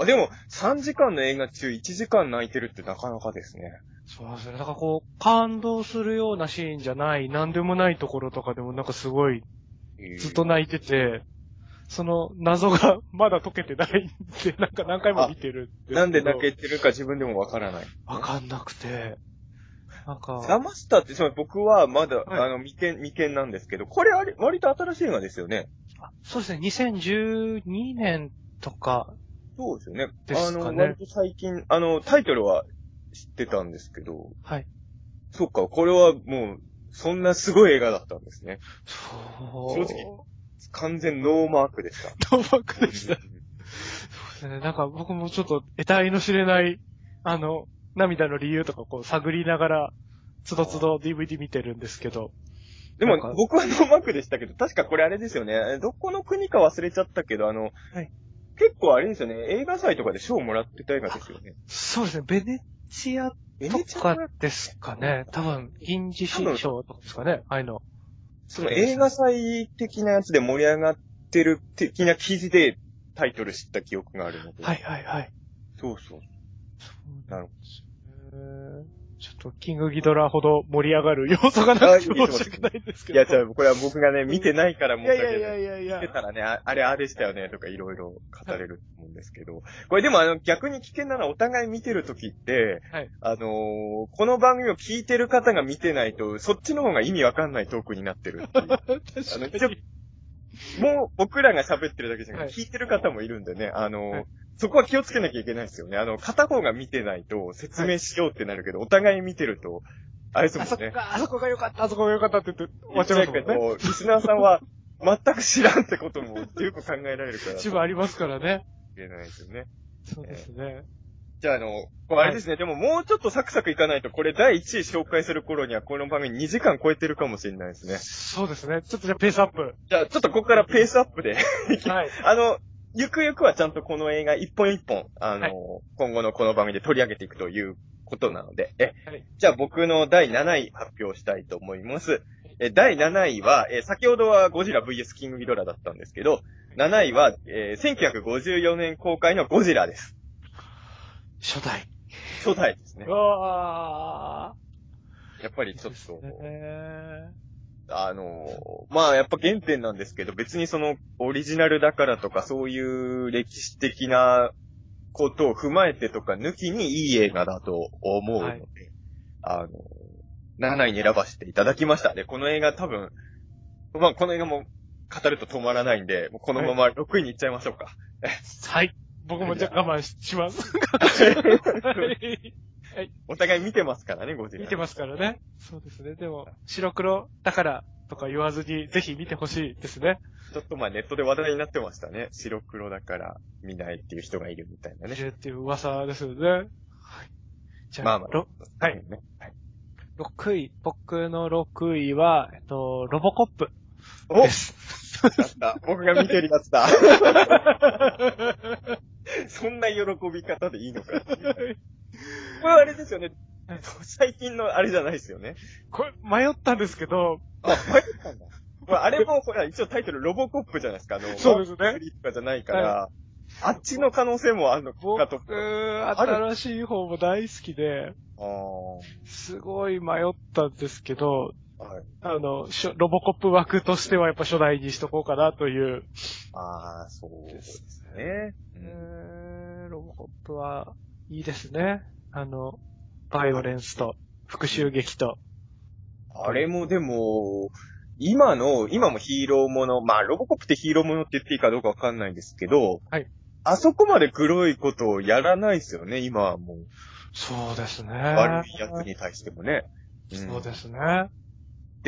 あ、でも、3時間の映画中1時間泣いてるってなかなかですね。そうですね。だからこう、感動するようなシーンじゃない、なんでもないところとかでもなんかすごい、ずっと泣いてて、その謎が まだ解けてないんで、なんか何回も見てるなんで泣けてるか自分でもわからない。わかんなくて、なんか、ザマスターって、つまり僕はまだ、はいあの、未見、未見なんですけど、これあれ、割と新しい映画ですよね。あそうですね、2012年とか、そうですよね。あの、割と最近、あの、タイトルは知ってたんですけど、はい。そっか、これはもう、そんなすごい映画だったんですね。そう。正直完全ノーマークでした。ノーバックでした。そうですね。なんか僕もちょっと得体の知れない、あの、涙の理由とかこう探りながら、つどつど DVD 見てるんですけど。でも僕はノーマークでしたけど、確かこれあれですよね。どこの国か忘れちゃったけど、あの、はい結構あれですよね。映画祭とかで賞をもらってた映画ですよね。そうですね。ベネチアとベネチアかですかね。多分、銀次新賞とかですかね。ああいうの。その映画祭的なやつで盛り上がってる的な記事でタイトル知った記憶があるので。はいはいはい。そうそう。なるほほど。ちょっと、キングギドラほど盛り上がる要素がなくて申し訳ないんですけいや、ど。じゃあ、これは僕がね、見てないからい申し訳ない。やいやいやいやいや。見てたらね、ああれあれしたよね、とかいろいろ語れると思うんですけど。これでもあの、逆に危険なのはお互い見てるときって、はいあのーこの番組を聞いてる方が見てないと、そっちの方が意味わかんないトークになってるっていう。確かに。もう僕らが喋ってるだけじゃなくて、はい聞いてる方もいるんでね、あのーはいそこは気をつけなきゃいけないですよね。あの、片方が見てないと説明しようってなるけど、お互い見てると、あれですもあそんね。こが、あそこが良かった、あそこが良かったって言って終わっちゃいますもんね。けど、リスナーさんは全く知らんってことも十分考えられるから。一部ありますからね。いけないですよね。そうですね。じゃあ、あの、あれですね、でももうちょっとサクサクいかないと、これ第1位紹介する頃にはこの番組2時間超えてるかもしれないですね。そうですね。ちょっとじゃあペースアップ。じゃあ、ちょっとここからペースアップで、はい。あの、ゆくゆくはちゃんとこの映画一本一本、あの、はい今後のこの番組で取り上げていくということなので、え、はいじゃあ僕の第7位発表したいと思います。え、第7位は、え、先ほどはゴジラ VS キングギドラだったんですけど、7位は、えー1954年公開のゴジラです。初代。初代ですねう。わやっぱりちょっー。と、えあの、まあやっぱ原点なんですけど、別にそのオリジナルだからとかそういう歴史的なことを踏まえてとか抜きにいい映画だと思うので、はいあの、7位に選ばせていただきました。で、この映画多分、まあこの映画も語ると止まらないんで、もうこのまま6位に行っちゃいましょうか。ーはい。僕もじゃあ我慢しします。は いお互い見てますからね、ゴジラ。見てますからね。そうですね。でも、白黒だからとか言わずに、ぜひ見てほしいですね。ちょっとまあネットで話題になってましたね。白黒だから見ないっていう人がいるみたいなね見。るっていう噂ですよね。はい。じゃあ、まあまあろはいね。はい。6位。僕の6位は、えっと、ロボコップおです。やった。僕が見てるやつだ。そんな喜び方でいいのかっていう。これあれですよね。最近のあれじゃないですよね。これ、迷ったんですけど、あ、迷ったんだ。これあれも、ほら、一応タイトルロボコップじゃないですか。あの、そうですねフリーとかじゃないから、あっちの可能性もあるのか僕、と。新しい方も大好きで、すごい迷ったんですけど、はい。あの、ロボコップ枠としてはやっぱ初代にしとこうかなという。ああ、そうですね。えー、ロボコップはいいですね。あの、バイオレンスと復讐劇と。あれもでも、今の、今もヒーローもの、まあ、ロボコップってヒーローものって言っていいかどうかわかんないんですけど、はい。あそこまで黒いことをやらないですよね、今はもう。そうですね。悪い奴に対してもね。そうですす。ね。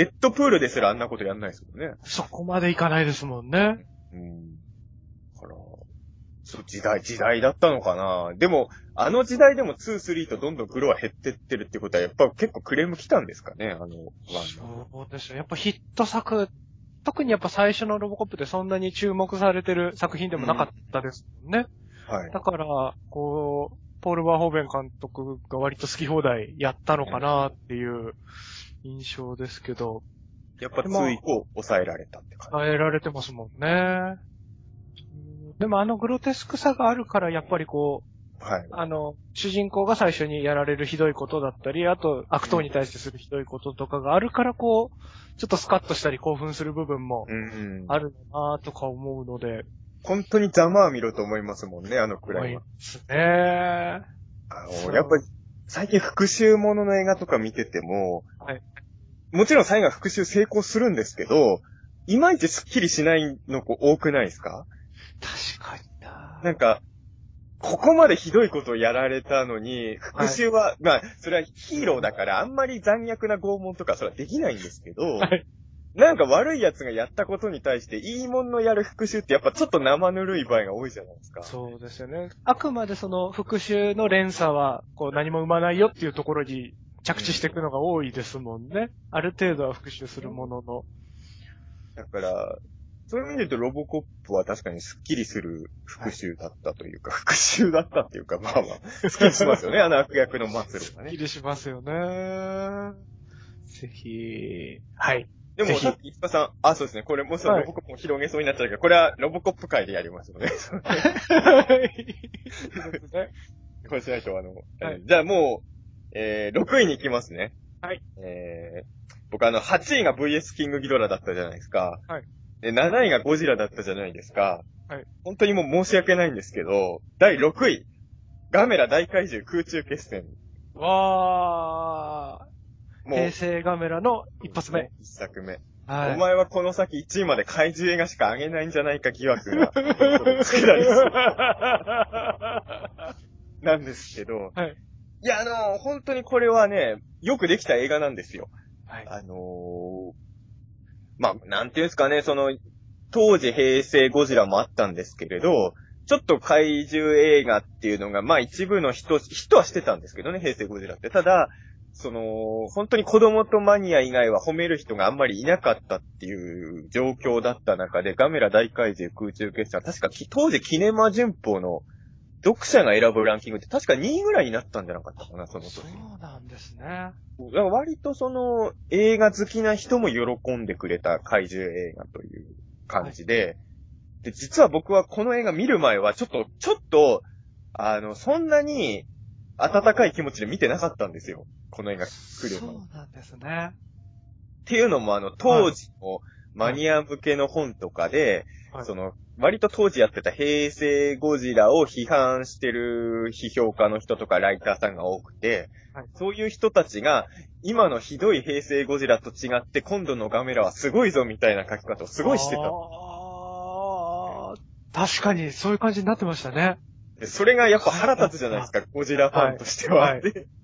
デッドプールですらあんなことやんないですもんね。そこまでいかないですもんね。うん。だから、そう、時代、時代だったのかな。でも、あの時代でも2、3とどんどん黒は減ってってるってことは、やっぱ結構クレーム来たんですかね、あの、ワンの。そうですね。やっぱヒット作、特にやっぱ最初のロボコップってそんなに注目されてる作品でもなかったですもんね。はい。だから、こう、ポール・バーホーベン監督が割と好き放題やったのかなっていう印象ですけど、やっぱ追以降抑えられたって感変えられてますもんね。でもあのグロテスクさがあるから、やっぱりこう、じ。はい。あの、主人公が最初にやられるひどいことだったり、あと悪党に対してするひどいこととかがあるから、こう、ちょっとスカッとしたり興奮する部分もうん。あるなとか思うので、本当にざまあ見ろと思いますもんね、あのくらいは。ですね。あの、やっぱり、最近復讐ものの映画とか見てても、はい。もちろん最後は復讐成功するんですけど、いまいちスッキリしないの子多くないですか？確かにな。なんか、ここまでひどいことをやられたのに、復讐は、まあ、それはヒーローだから、あんまり残虐な拷問とかそれはできないんですけど、はいなんか悪い奴がやったことに対して、いいもんのやる復讐ってやっぱちょっと生ぬるい場合が多いじゃないですか。そうですよね。あくまでその復讐の連鎖は、こう何も生まないよっていうところに着地していくのが多いですもんね。ある程度は復讐するものの。だから、そういう意味で言うとロボコップは確かにスッキリする復讐だったというか、復讐だったっていうか、まあまあ、スッキリしますよね、あの悪役の末路がね。いいりしますよね。ぜひ、はい。でもさっき、いつかさん、あ、そうですね、これもうさ、はいロボコップも広げそうになっちゃうけど、これはロボコップ会でやりますので、こうしないと、あの、はいじゃあもう、えー、6位に行きますね。はい。えー、僕あの、8位が VS キングギドラだったじゃないですか。はい。で、7位がゴジラだったじゃないですか。はい。本当にもう申し訳ないんですけど、第6位、ガメラ大怪獣空中決戦。わー。もう、平成ガメラの一発目。一作目。はい。お前はこの先1位まで怪獣映画しか上げないんじゃないか疑惑が、作られそうなんですけど、はい。いや、あの本当にこれはね、よくできた映画なんですよ。はい。あのーまあ、なんていうんですかね、その、当時平成ゴジラもあったんですけれど、ちょっと怪獣映画っていうのが、まあ一部の人、人はしてたんですけどね、平成ゴジラって。ただ、その、本当に子供とマニア以外は褒める人があんまりいなかったっていう状況だった中で、ガメラ大怪獣空中決戦は確かき当時キネマ旬報の読者が選ぶランキングって確か2位ぐらいになったんじゃなかったかな、そのそ時。うなんですね。割とその映画好きな人も喜んでくれた怪獣映画という感じで、で、実は僕はこの映画見る前はちょっと、ちょっと、あの、そんなに温かい気持ちで見てなかったんですよ。この映画来るそ前。っうなんですね。ていうのもあの、当時のマニア向けの本とかで、はいその、割と当時やってた平成ゴジラを批判してる批評家の人とかライターさんが多くて、はいそういう人たちが、今のひどい平成ゴジラと違って、今度のガメラはすごいぞみたいな書き方をすごいしてた。あー確かに、そういう感じになってましたね。でそれがやっぱ腹立つじゃないですか、ゴジラファンとしては。はい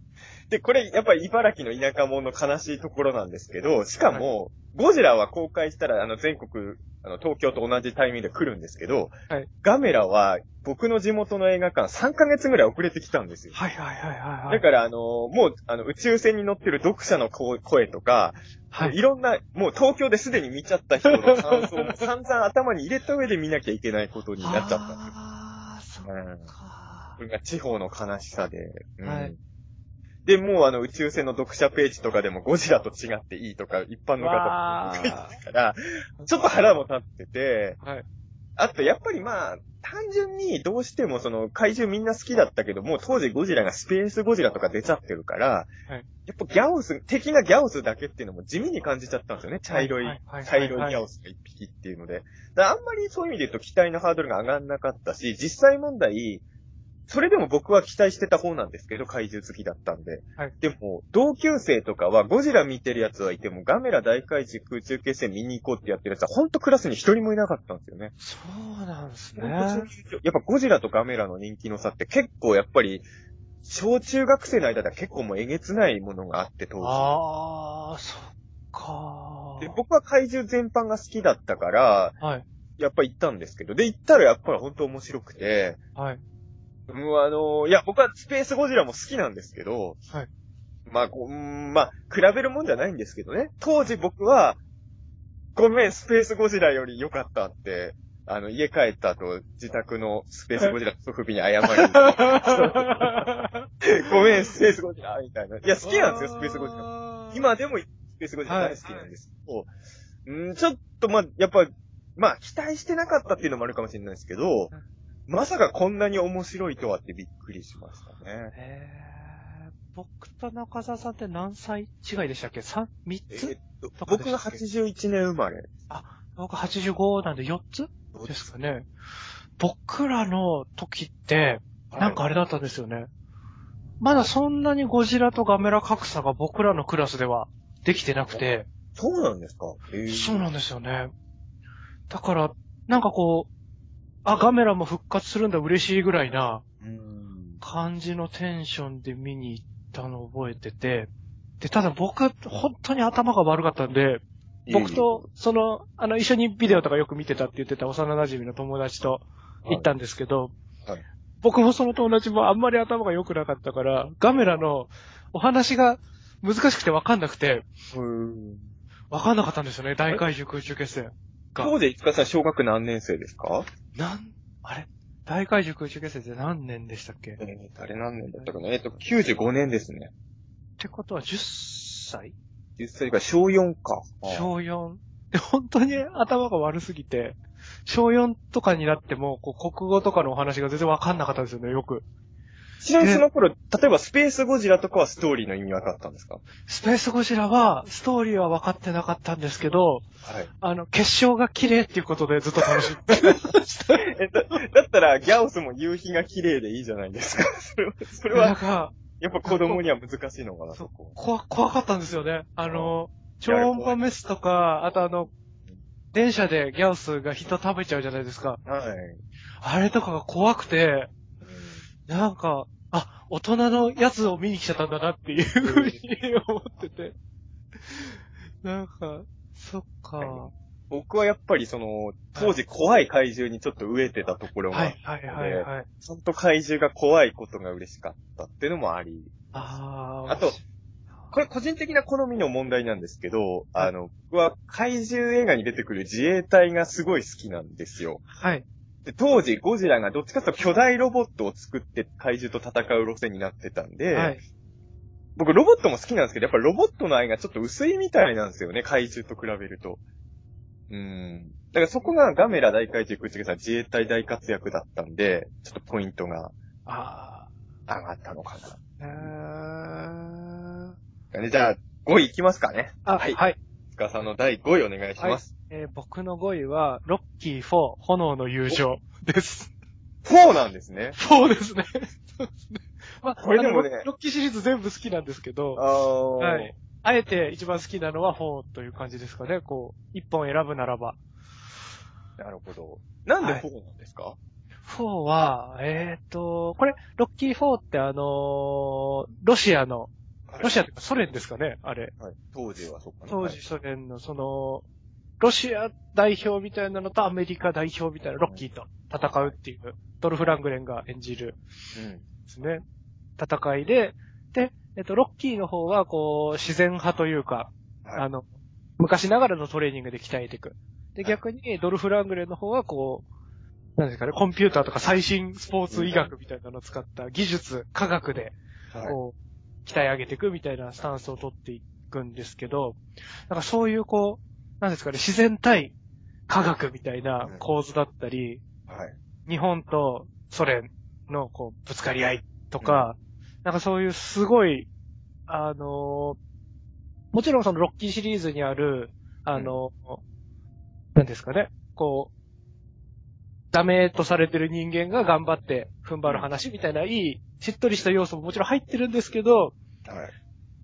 でで、これやっぱり茨城の田舎者の悲しいところなんですけど、しかも、ゴジラは公開したら、あの、全国、あの、東京と同じタイミングで来るんですけど、はいガメラは、僕の地元の映画館3ヶ月ぐらい遅れてきたんですよ。はいはいはいはい、はい。だから、あの、もう、あの、宇宙船に乗ってる読者の声声とか、、はいい。ろんな、もう東京ですでに見ちゃった人の感想も 散々頭に入れた上で見なきゃいけないことになっちゃったんですよ。あー、そっうんかこ。れが地方の悲しさで。うんはいで、もうあの宇宙船の読者ページとかでもゴジラと違っていいとか、一般の方も書いてたから、ちょっと腹も立ってて、はい。あとやっぱりまあ、単純にどうしてもその怪獣みんな好きだったけど、もう当時ゴジラがスペースゴジラとか出ちゃってるから、はいやっぱギャオス、敵がギャオスだけっていうのも地味に感じちゃったんですよね。茶色い、茶色いギャオスが一匹っていうので。あんまりそういう意味で言うと期待のハードルが上がんなかったし、実際問題、それでも僕は期待してた方なんですけど、怪獣好きだったんで。はいでも、同級生とかはゴジラ見てるやつはいても、ガメラ大怪獣空中決戦見に行こうってやってるやつは、ほんとクラスに一人もいなかったんですよね。そうなんですね。やっぱゴジラとガメラの人気の差って結構やっぱり、小中学生の間では結構もうえげつないものがあって当あー、そっか時。で、僕は怪獣全般が好きだったから、はい。やっぱ行ったんですけど、で、行ったらやっぱり本当面白くて、はい。もうあのいや、僕はスペースゴジラも好きなんですけど、はい。まあ、こううーんまあ、比べるもんじゃないんですけどね。当時僕は、ごめん、スペースゴジラより良かったって、あの、家帰った後、自宅のスペースゴジラの祖父母に謝りに ごめん、スペースゴジラみたいな。いや、好きなんですよ、スペースゴジラ。ラ今でもスペースゴジラ大好きなんですけど、うん、ちょっとまあ、やっぱ、まあ、期待してなかったっていうのもあるかもしれないですけど、まさかこんなに面白いとはってびっくりしましたね。えー、僕と中澤さんって何歳違いでしたっけ ?3、3えつっと僕がしたっけ？81年生まれ。僕85なんで4つ？ですかね。僕らの時って、なんかあれだったんですよね。まだそんなにゴジラとガメラ格差が僕らのクラスではできてなくて、そうなんですかへそうなんですよね。だから、なんかこう、あ、ガメラも復活するんだ嬉しいぐらいなうん。感じのテンションで見に行ったのを覚えてて、で、ただ僕、本当に頭が悪かったんで、僕と、その、あの、一緒にビデオとかよく見てたって言ってた幼馴染の友達と行ったんですけど、はい僕もその友達もあんまり頭が良くなかったから、ガメラのお話が難しくてわかんなくて、うん。わかんなかったんですよね、大怪獣空中決戦が。当時、いつかさん小学何年生ですか？なん、あれ？大怪獣空中決戦って何年でしたっけ？っえー、誰何年だったかな？えっと、95年ですね。てことは10歳？10歳から小4か。小4。で、本当に頭が悪すぎて、小4とかになっても、こう、国語とかのお話が全然わかんなかったんですよね、よく。ちなみにその頃、例えばスペースゴジラとかはストーリーの意味分かったんですか？スペースゴジラは、ストーリーは分かってなかったんですけど、はい。あの、結晶が綺麗っていうことでずっと楽しんでました。えだ、だったら、ギャオスも夕日が綺麗でいいじゃないですか。それは、それは、なんか、やっぱ子供には難しいのかな、そこ。怖、怖かったんですよね。あの、超音波メスとか、あとあの、電車でギャオスが人食べちゃうじゃないですか。はい。あれとかが怖くて、なんか、あ、大人のやつを見に来ちゃったんだなっていうふうに思ってて。なんか、そっか。は僕はやっぱりその、当時怖い怪獣にちょっと飢えてたところが、いはいはいはい。ちゃんと怪獣が怖いことが嬉しかったっていうのもあり、あーあと、これ個人的な好みの問題なんですけど、あの、僕は怪獣映画に出てくる自衛隊がすごい好きなんですよ。はい。で当時ゴジラがどっちかというと巨大ロボットを作って怪獣と戦う路線になってたんで、はい。僕ロボットも好きなんですけど、やっぱロボットの愛がちょっと薄いみたいなんですよね、怪獣と比べると。うん。だからそこがガメラ大怪獣空中さん自衛隊大活躍だったんで、ちょっとポイントがあ上がったのかーえーな。じゃあ、5位いきますかね。あ、ははいい。はい。つかさんの第5位お願いします。えー僕の5位は、ロッキー4、炎の友情です。4なんですね。4ですね。そうですね。まあ、これでもねロッキーシリーズ全部好きなんですけど、はい。あえて一番好きなのは4という感じですかね。こう、一本選ぶならば。なるほど。なんではい4なんですか、4は、えっ、と、これ、ロッキー4ってあのーロシアの、ロシアというかソ連ですかね、あれ。はい、当時はそっかね。当時ソ連のその、ロシア代表みたいなのとアメリカ代表みたいなロッキーと戦うっていう、ドルフ・ラングレンが演じるうん。ですね。戦いで、で、えっと、ロッキーの方は、こう、自然派というか、はいあの、昔ながらのトレーニングで鍛えていく。で、逆に、ドルフ・ラングレンの方は、こう、なんですかね、コンピューターとか最新スポーツ医学みたいなのを使った技術、科学で、はい。こう、鍛え上げていくみたいなスタンスを取っていくんですけど、なんかそういうこう、なんですかね、自然対科学みたいな構図だったり、はい。日本とソ連のこう、ぶつかり合いとか、なんかそういうすごい、あのもちろんそのロッキーシリーズにある、あのなんですかね、こう、ダメとされてる人間が頑張って踏ん張る話みたいな、いい、しっとりした要素ももちろん入ってるんですけど、はい。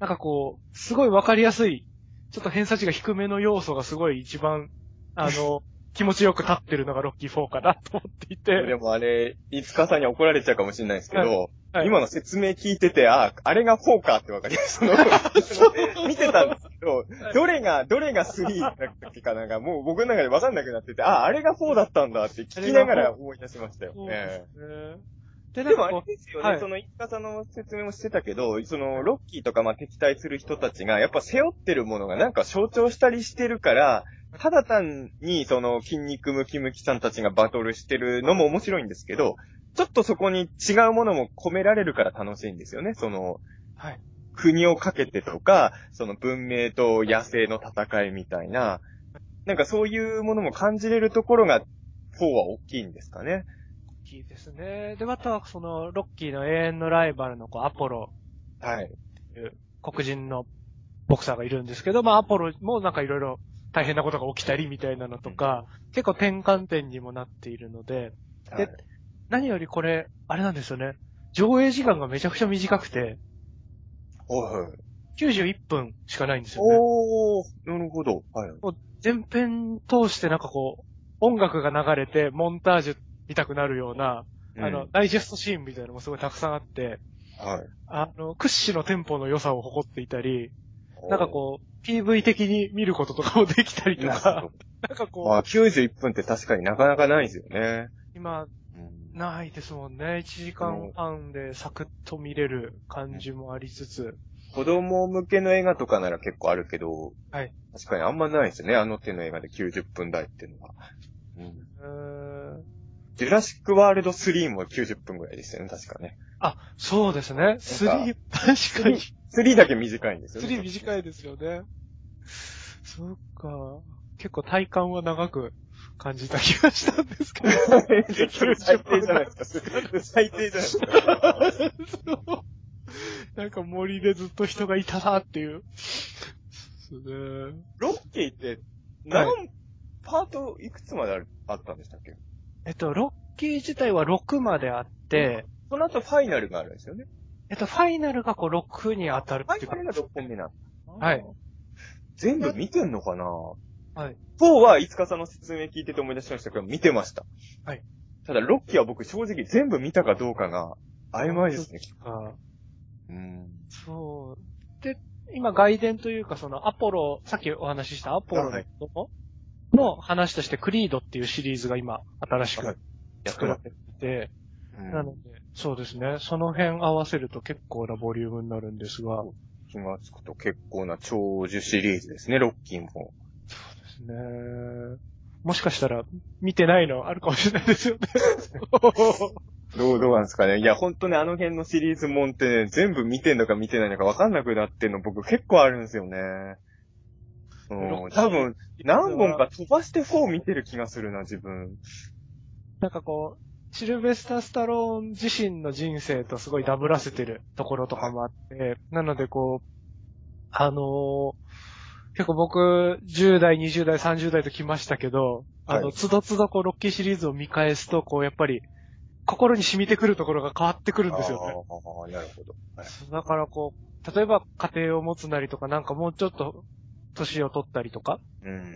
なんかこう、すごいわかりやすい、ちょっと偏差値が低めの要素がすごい一番、あの、気持ちよく立ってるのがロッキー4かなと思っていて。でもあれ、いつかさんに怒られちゃうかもしれないですけど、はい今の説明聞いてて、あ、あれが4かってわかります。その 見てたんですけど、どれが、どれが3だったっけかなんか、もう僕の中でわかんなくなってて、あ、あれが4だったんだって聞きながら思い出しましたよ。ね。で、えでもあれですよね、はいその、いつかさんの説明もしてたけど、その、ロッキーとかまあ敵対する人たちが、やっぱ背負ってるものがなんか象徴したりしてるから、ただ単に、その、筋肉ムキムキさんたちがバトルしてるのも面白いんですけど、ちょっとそこに違うものも込められるから楽しいんですよね、その、はい。国をかけてとか、その文明と野生の戦いみたいな、なんかそういうものも感じれるところが、4は大きいんですかね。大きいですね。で、また、その、ロッキーの永遠のライバルのこうアポロはい。黒人のボクサーがいるんですけど、まあ、アポロもなんかいろいろ大変なことが起きたりみたいなのとか、結構転換点にもなっているので、はい何よりこれ、あれなんですよね。上映時間がめちゃくちゃ短くて、はい。91分しかないんですよね。おー、なるほど。はい。全編通してなんかこう、音楽が流れて、モンタージュ見たくなるような、あの、ダイジェストシーンみたいなのもすごいたくさんあって、はい。あの、屈指のテンポの良さを誇っていたり、なんかこう、PV 的に見ることとかもできたりうなるとかほ、ど。なんかこう、まあ、91分って確かになかなかないですよね。今、ないですもんね。1時間半でサクッと見れる感じもありつつ、子供向けの映画とかなら結構あるけど、はい。確かにあんまないですよね、あの手の映画で90分台っていうのは。うん。うーんジュラシックワールド3も90分ぐらいですよね、確かね。あ、そうですね。3、確かに。3だけ短いんですよね。3短いですよね。そっか。結構体感は長く感じた気がしたんですけど。最低じゃないですか。最低じゃないですか。そうなんか森でずっと人がいたなっていう。そうね。ロッキーって、何、パートいくつまであるあったんでしたっけ？えっと、ロッキー自体は6まであって、その後ファイナルがあるんですよね？えっと、ファイナルがこう6に当たるっていうかファイナ、ルが6本目なんだ。はい。全部見てんのかな？はい。4はいつかさんの説明聞いてて思い出しましたけど、見てました。はい。ただ、ロッキーは僕正直全部見たかどうかが曖昧ですね。あうん。そう。で、今外伝というかそのアポロ、さっきお話ししたアポロのの話としてクリードっていうシリーズが今新しくはい作られてて、うんなので、そうですね。その辺合わせると結構なボリュームになるんですが、気がつくと結構な長寿シリーズですね、ロッキーも。ですね。もしかしたら見てないのあるかもしれないですよね。どう、どうなんですかね。いや、ほんとね、あの辺のシリーズもんってね、全部見てんのか見てないのか分かんなくなってんの僕結構あるんですよね。うん。多分、何本か飛ばして4見てる気がするな、自分。なんかこう、シルベスター・スタローン自身の人生とすごいダブらせてるところとかもあって、なのでこう、あのー結構僕、10代、20代、30代と来ましたけど、あの、はいつどつどこう、ロッキーシリーズを見返すと、こう、やっぱり、心に染みてくるところが変わってくるんですよね。ああ、なるほど。はいだからこう、例えば家庭を持つなりとか、なんかもうちょっと、年を取ったりとか、うん。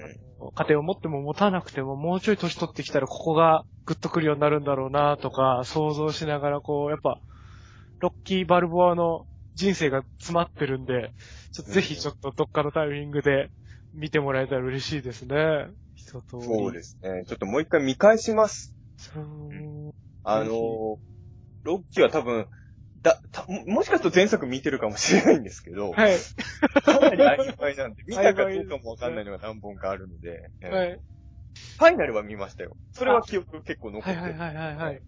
家庭を持っても持たなくても、もうちょい年取ってきたらここがグッとくるようになるんだろうなとか、想像しながらこう、やっぱ、ロッキー・バルボアの人生が詰まってるんで、ちょぜひちょっとどっかのタイミングで見てもらえたら嬉しいですね。一通り。そうですね。ちょっともう一回見返します。そう。あのー、ロッキーは多分、だ、たももしかすると前作見てるかもしれないんですけど、はい。かなり曖昧なんで、見たかどうかもわかんないのが何本かあるので、えーはい。ファイナルは見ましたよ。それは記憶結構残ってる。はいはいはいはいはい。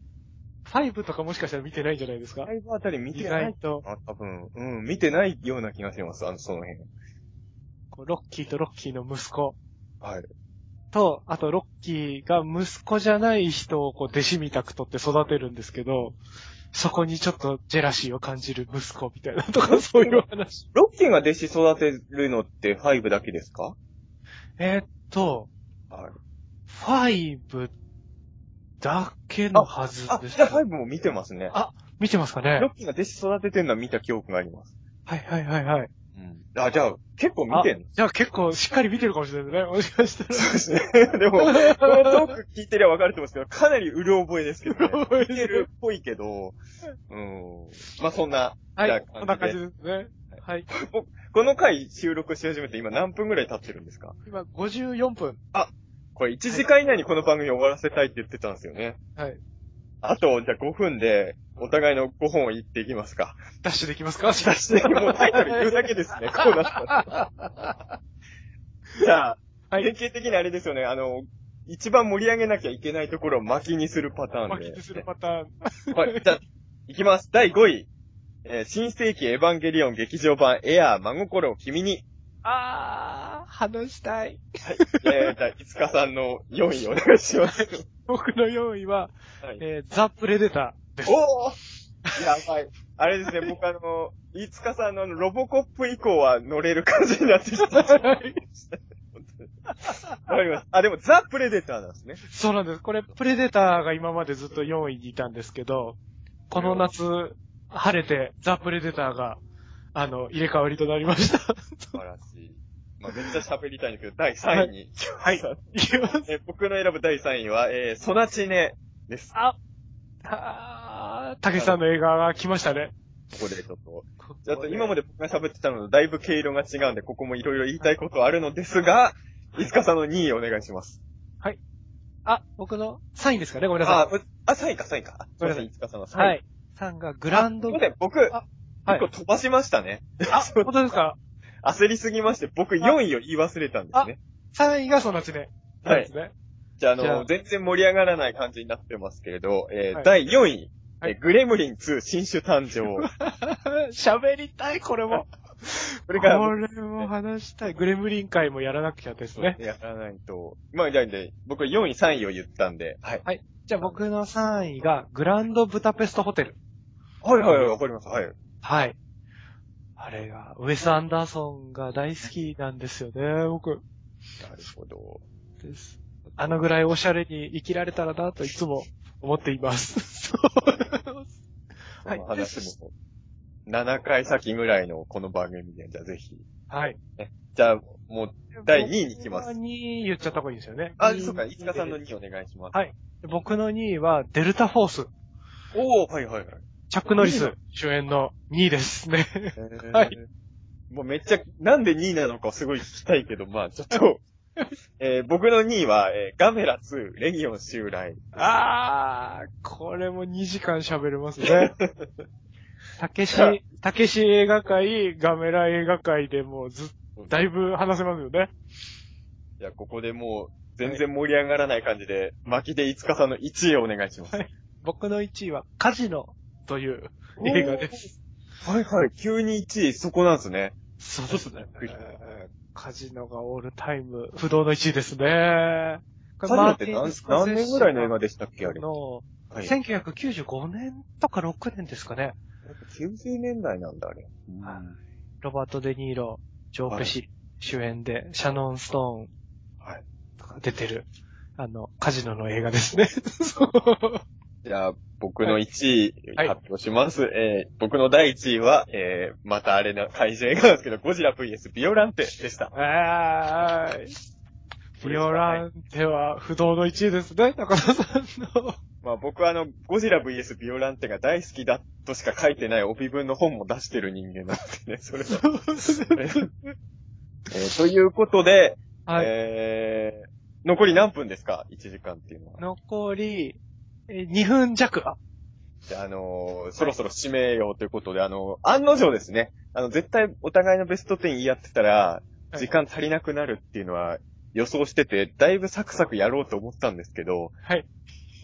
5とかもしかしたら見てないんじゃないですか？ファイブあたり見意てない外と、あ、多分、うん、見てないような気がします、あの、その辺。こうロッキーとロッキーの息子はい。と、あとロッキーが息子じゃない人をこう弟子みたくとって育てるんですけど、そこにちょっとジェラシーを感じる息子みたいなとかそういう話。ロッキーが弟子育てるのってファイブだけですか？えーっと、はい。5だけのはずあ、ですじゃあファイブも見てますね。あ見てますかねロッキーが弟子育ててるのは見た記憶があります。はいはいはいはい。うん。あ、じゃあ、結構見てんの？あじゃあ結構しっかり見てるかもしれないですね。もしかしたら。そうですね。でも、このトーク聞いてりゃ分かると思うんですけど、かなりうる覚えですけどね。見てるっぽいけど、うん。まあそんな、はい、こんな感じですね。はい。この回収録し始めて今何分ぐらい経ってるんですか？今54分。これ1時間以内にこの番組終わらせたいって言ってたんですよね。はい。あと、じゃあ5分で、お互いの5本を言っていきますか。ダッシュできますか？出して、もうタイトル言うだけですね。こうなったら。じゃあ、はい典型的にあれですよね。あの、一番盛り上げなきゃいけないところを巻きにするパターンで。巻きにするパターン。はい、じゃあ、いきます。第5位。えー新世紀エヴァンゲリオン劇場版エアー真心を君に。あー、話したい。えー、じゃあ、いつかさんの4位お願いします。僕の4位は、はい、えー、ザ・プレデターです。おーやばい。あれですね、僕あの、いつかさんのロボコップ以降は乗れる感じになってきた。わかります。あ、でもザ・プレデターなんですね。そうなんです。これ、プレデターが今までずっと4位にいたんですけど、この夏、晴れて、ザ・プレデターが、あの、入れ替わりとなりました。素晴らしい。まあ、めっちゃ喋りたいんだけど、第3位に。はい。いきます。えー僕の選ぶ第3位は、えー、ソナチネです。あ、あー、たけしさんの映画が来ましたね。ここでちょっと。ちょっと今まで僕が喋ってたのとだいぶ毛色が違うんで、ここもいろいろ言いたいことはあるのですが、いつかさんの2位お願いします。あ、僕の3位ですかね？ごめんなさあ、あ、3位か、3位か。あすいません、いつかさんの3い。位。はい。3がグランドあすいま、せん、僕、あはい1個飛ばしましたね。あ、本当ですか？焦りすぎまして、僕4位を言い忘れたんですね。?3 位がそのちね。はい。じゃあ、あの、全然盛り上がらない感じになってますけれど、えーはい第4位、はいえーグレムリン2新種誕生。喋りたい、これも。これからこれも話したい。グレムリン会もやらなくちゃですね。やらないと。まあ、じゃあね、僕4位、3位を言ったんで、はい。じゃあ僕の3位がグランドブタペストホテル。はいはいはい、わかります。はい。はい。あれが、ウェス・アンダーソンが大好きなんですよね、僕。なるほど。です。あのぐらいおしゃれに生きられたらなといつも思っています。はい話も、7回先ぐらいのこの番組で、じゃあぜひ。はい。じゃあ、もう、第2位に行きます僕は2位言っちゃった方がいいですよね。あ、2位そうか、いつかさんの2位お願いします。はい僕の2位は、デルタフォース。おー、はいはいはい。チャック・ノリス主演の2位ですね。ははいい。もうめっちゃ、なんで2位なのかすごい聞きたいけど、まあちょっと、えー僕の2位は、えーガメラ2、レギオン襲来。あー、これも2時間喋れますね。たけし、たけし映画界、ガメラ映画界でもうずっだいぶ話せますよね。いや、ここでもう、全然盛り上がらない感じで、巻きでいつかさんの1位をお願いします。はい僕の1位は、カジノという映画です。はいはい。急に1位、そこなんですね。そうですね。カジノがオールタイム、不動の1位ですね。カジノって何何年ぐらいの映画でしたっけ？あれ。の、はい。1995年とか6年ですかね。90年代なんだ、あれ。はいロバート・デ・ニーロ、ジョー・ペシ主演で、シャノン・ストはい。ーンが出てる、あの、カジノの映画ですね。じゃあ、僕の1位はい発表します。えー僕の第1位は、えーまたあれの怪獣映画なんですけど、ゴジラ VS ビオランテでした。はーい。ビオランテは不動の1位ですね、中田さんの。まあ僕はあの、ゴジラ VS ビオランテが大好きだとしか書いてない帯文の本も出してる人間なんでね、それは。えーということで、はい。えー残り何分ですか ?1 時間っていうのは。残り、え2分弱。あじゃあ、あのーそろそろ締めようということで、あのー案の定ですね。あの、絶対お互いのベスト10言い合ってたら、い時間足りなくなるっていうのは予想してて、だいぶサクサクやろうと思ったんですけど、はい。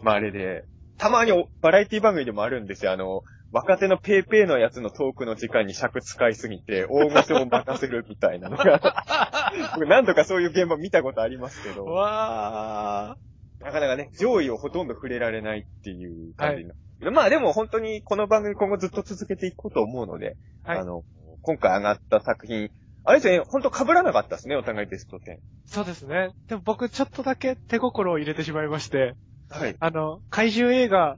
まああれで、たまにおバラエティ番組でもあるんですよ。あの、若手のペーペーのやつのトークの時間に尺使いすぎて、大御所を任せるみたいなのが、僕何度かそういう現場見たことありますけど、わなかなかね、上位をほとんど触れられないっていう感じになるまあでも本当にこの番組今後ずっと続けていこうと思うので、ー。はいあ。の、今回上がった作品、あれですね、本当被らなかったですね、お互いベスト10。そうですね。でも僕ちょっとだけ手心を入れてしまいまして、はい。あの、怪獣映画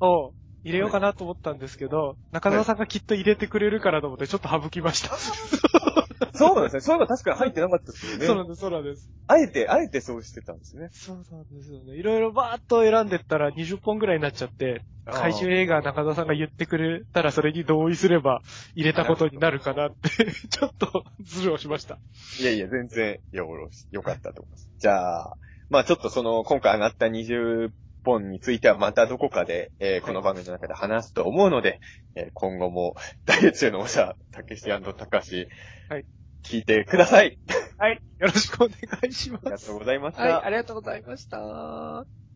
を入れようかなと思ったんですけど、中澤さんがきっと入れてくれるからと思ってちょっと省きました。そうなんですね。そういえば確かに入ってなかったですよね。そうなんです、そうなんです。あえて、あえてそうしてたんですね。そうなんですよね。いろいろバーっと選んでったら20本ぐらいになっちゃって、怪獣映画中澤さんが言ってくれたらそれに同意すれば入れたことになるかなって、ちょっとズルをしました。いやいや、全然よろし、よかったと思います。じゃあ、まあちょっとその、今回上がった20本についてはまたどこかで、えーこの番組の中で話すと思うので、えー今後も、大宇宙のおしゃ、たけしたかし、はい。聞いてください。はい。よろしくお願いしまありがす。とうございました。はい、ありがとうございました。